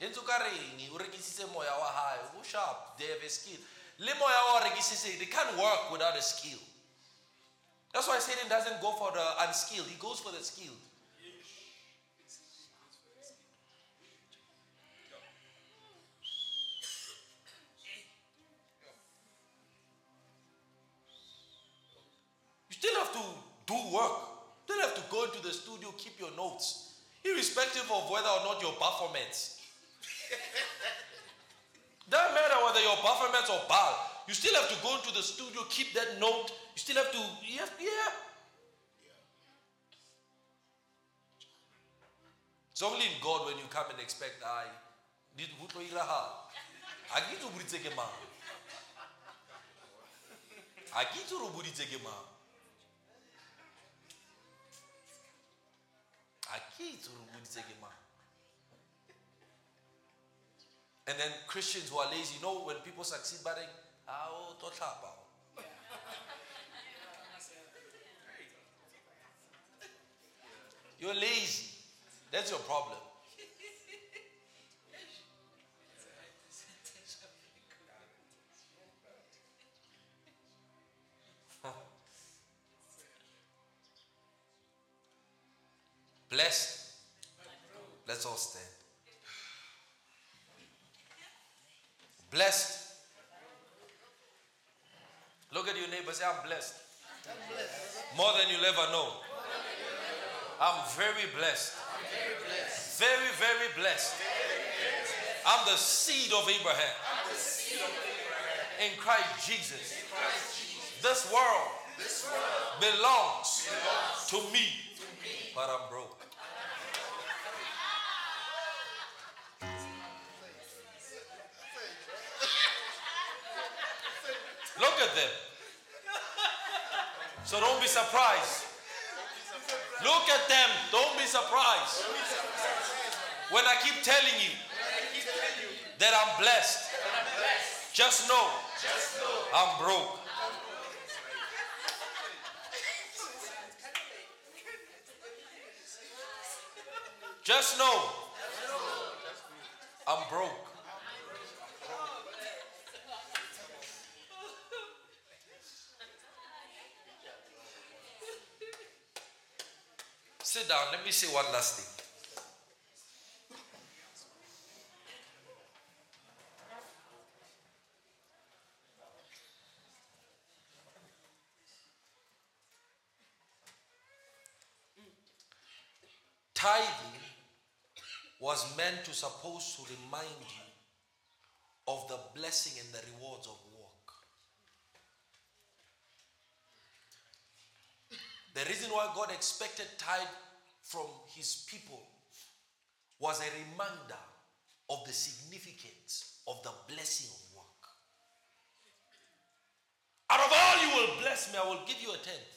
Lenzo kare ni o rekisitse moya wa hae, o sharp, they have a skill. Le moya wa rekisitse, they can't work without a skill. That's why Satan doesn't go for the unskilled, he goes for the skilled. You still have to do work. You still have to go into the studio, keep your notes, irrespective of whether or not your performance. Doesn't matter whether your performance or bad. You still have to go into the studio, keep that note. You still have to, have, yeah. It's only in God when you come and expect, I did hutlo And then Christians who are lazy, you know, when people succeed, but ah, oh, tlhapa. You're lazy. That's your problem. Blessed. Let's all stand. Blessed. Look at your neighbor, say, I'm blessed. More than you'll ever know. I'm very blessed. Very, very blessed. I'm the seed of Abraham. In Christ Jesus. This world belongs to me. But I'm broke. At them. So don't be surprised. Look at them. Don't be surprised. When I keep telling you that I'm blessed, just know I'm broke. Just know I'm broke. Sit down. Let me say one last thing. Tithing was meant to suppose to remind you of the blessing and the rewards of work. The reason why God expected tithe from his people was a reminder of the significance of the blessing of work. Out of all you will bless me, I will give you a tenth.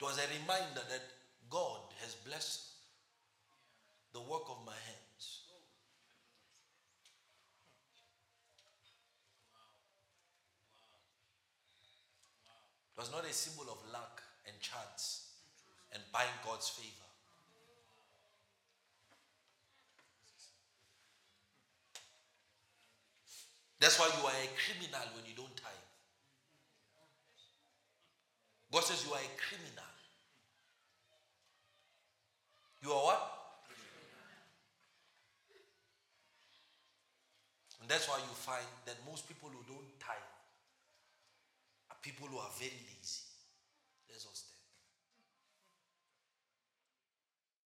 It was a reminder that God has blessed the work of my hands. It was not a symbol of luck and chance and buying God's favor. That's why you are a criminal when you don't tithe. God says you are a criminal. You are what? And that's why you find that most people who don't tithe people who are very lazy. Let's all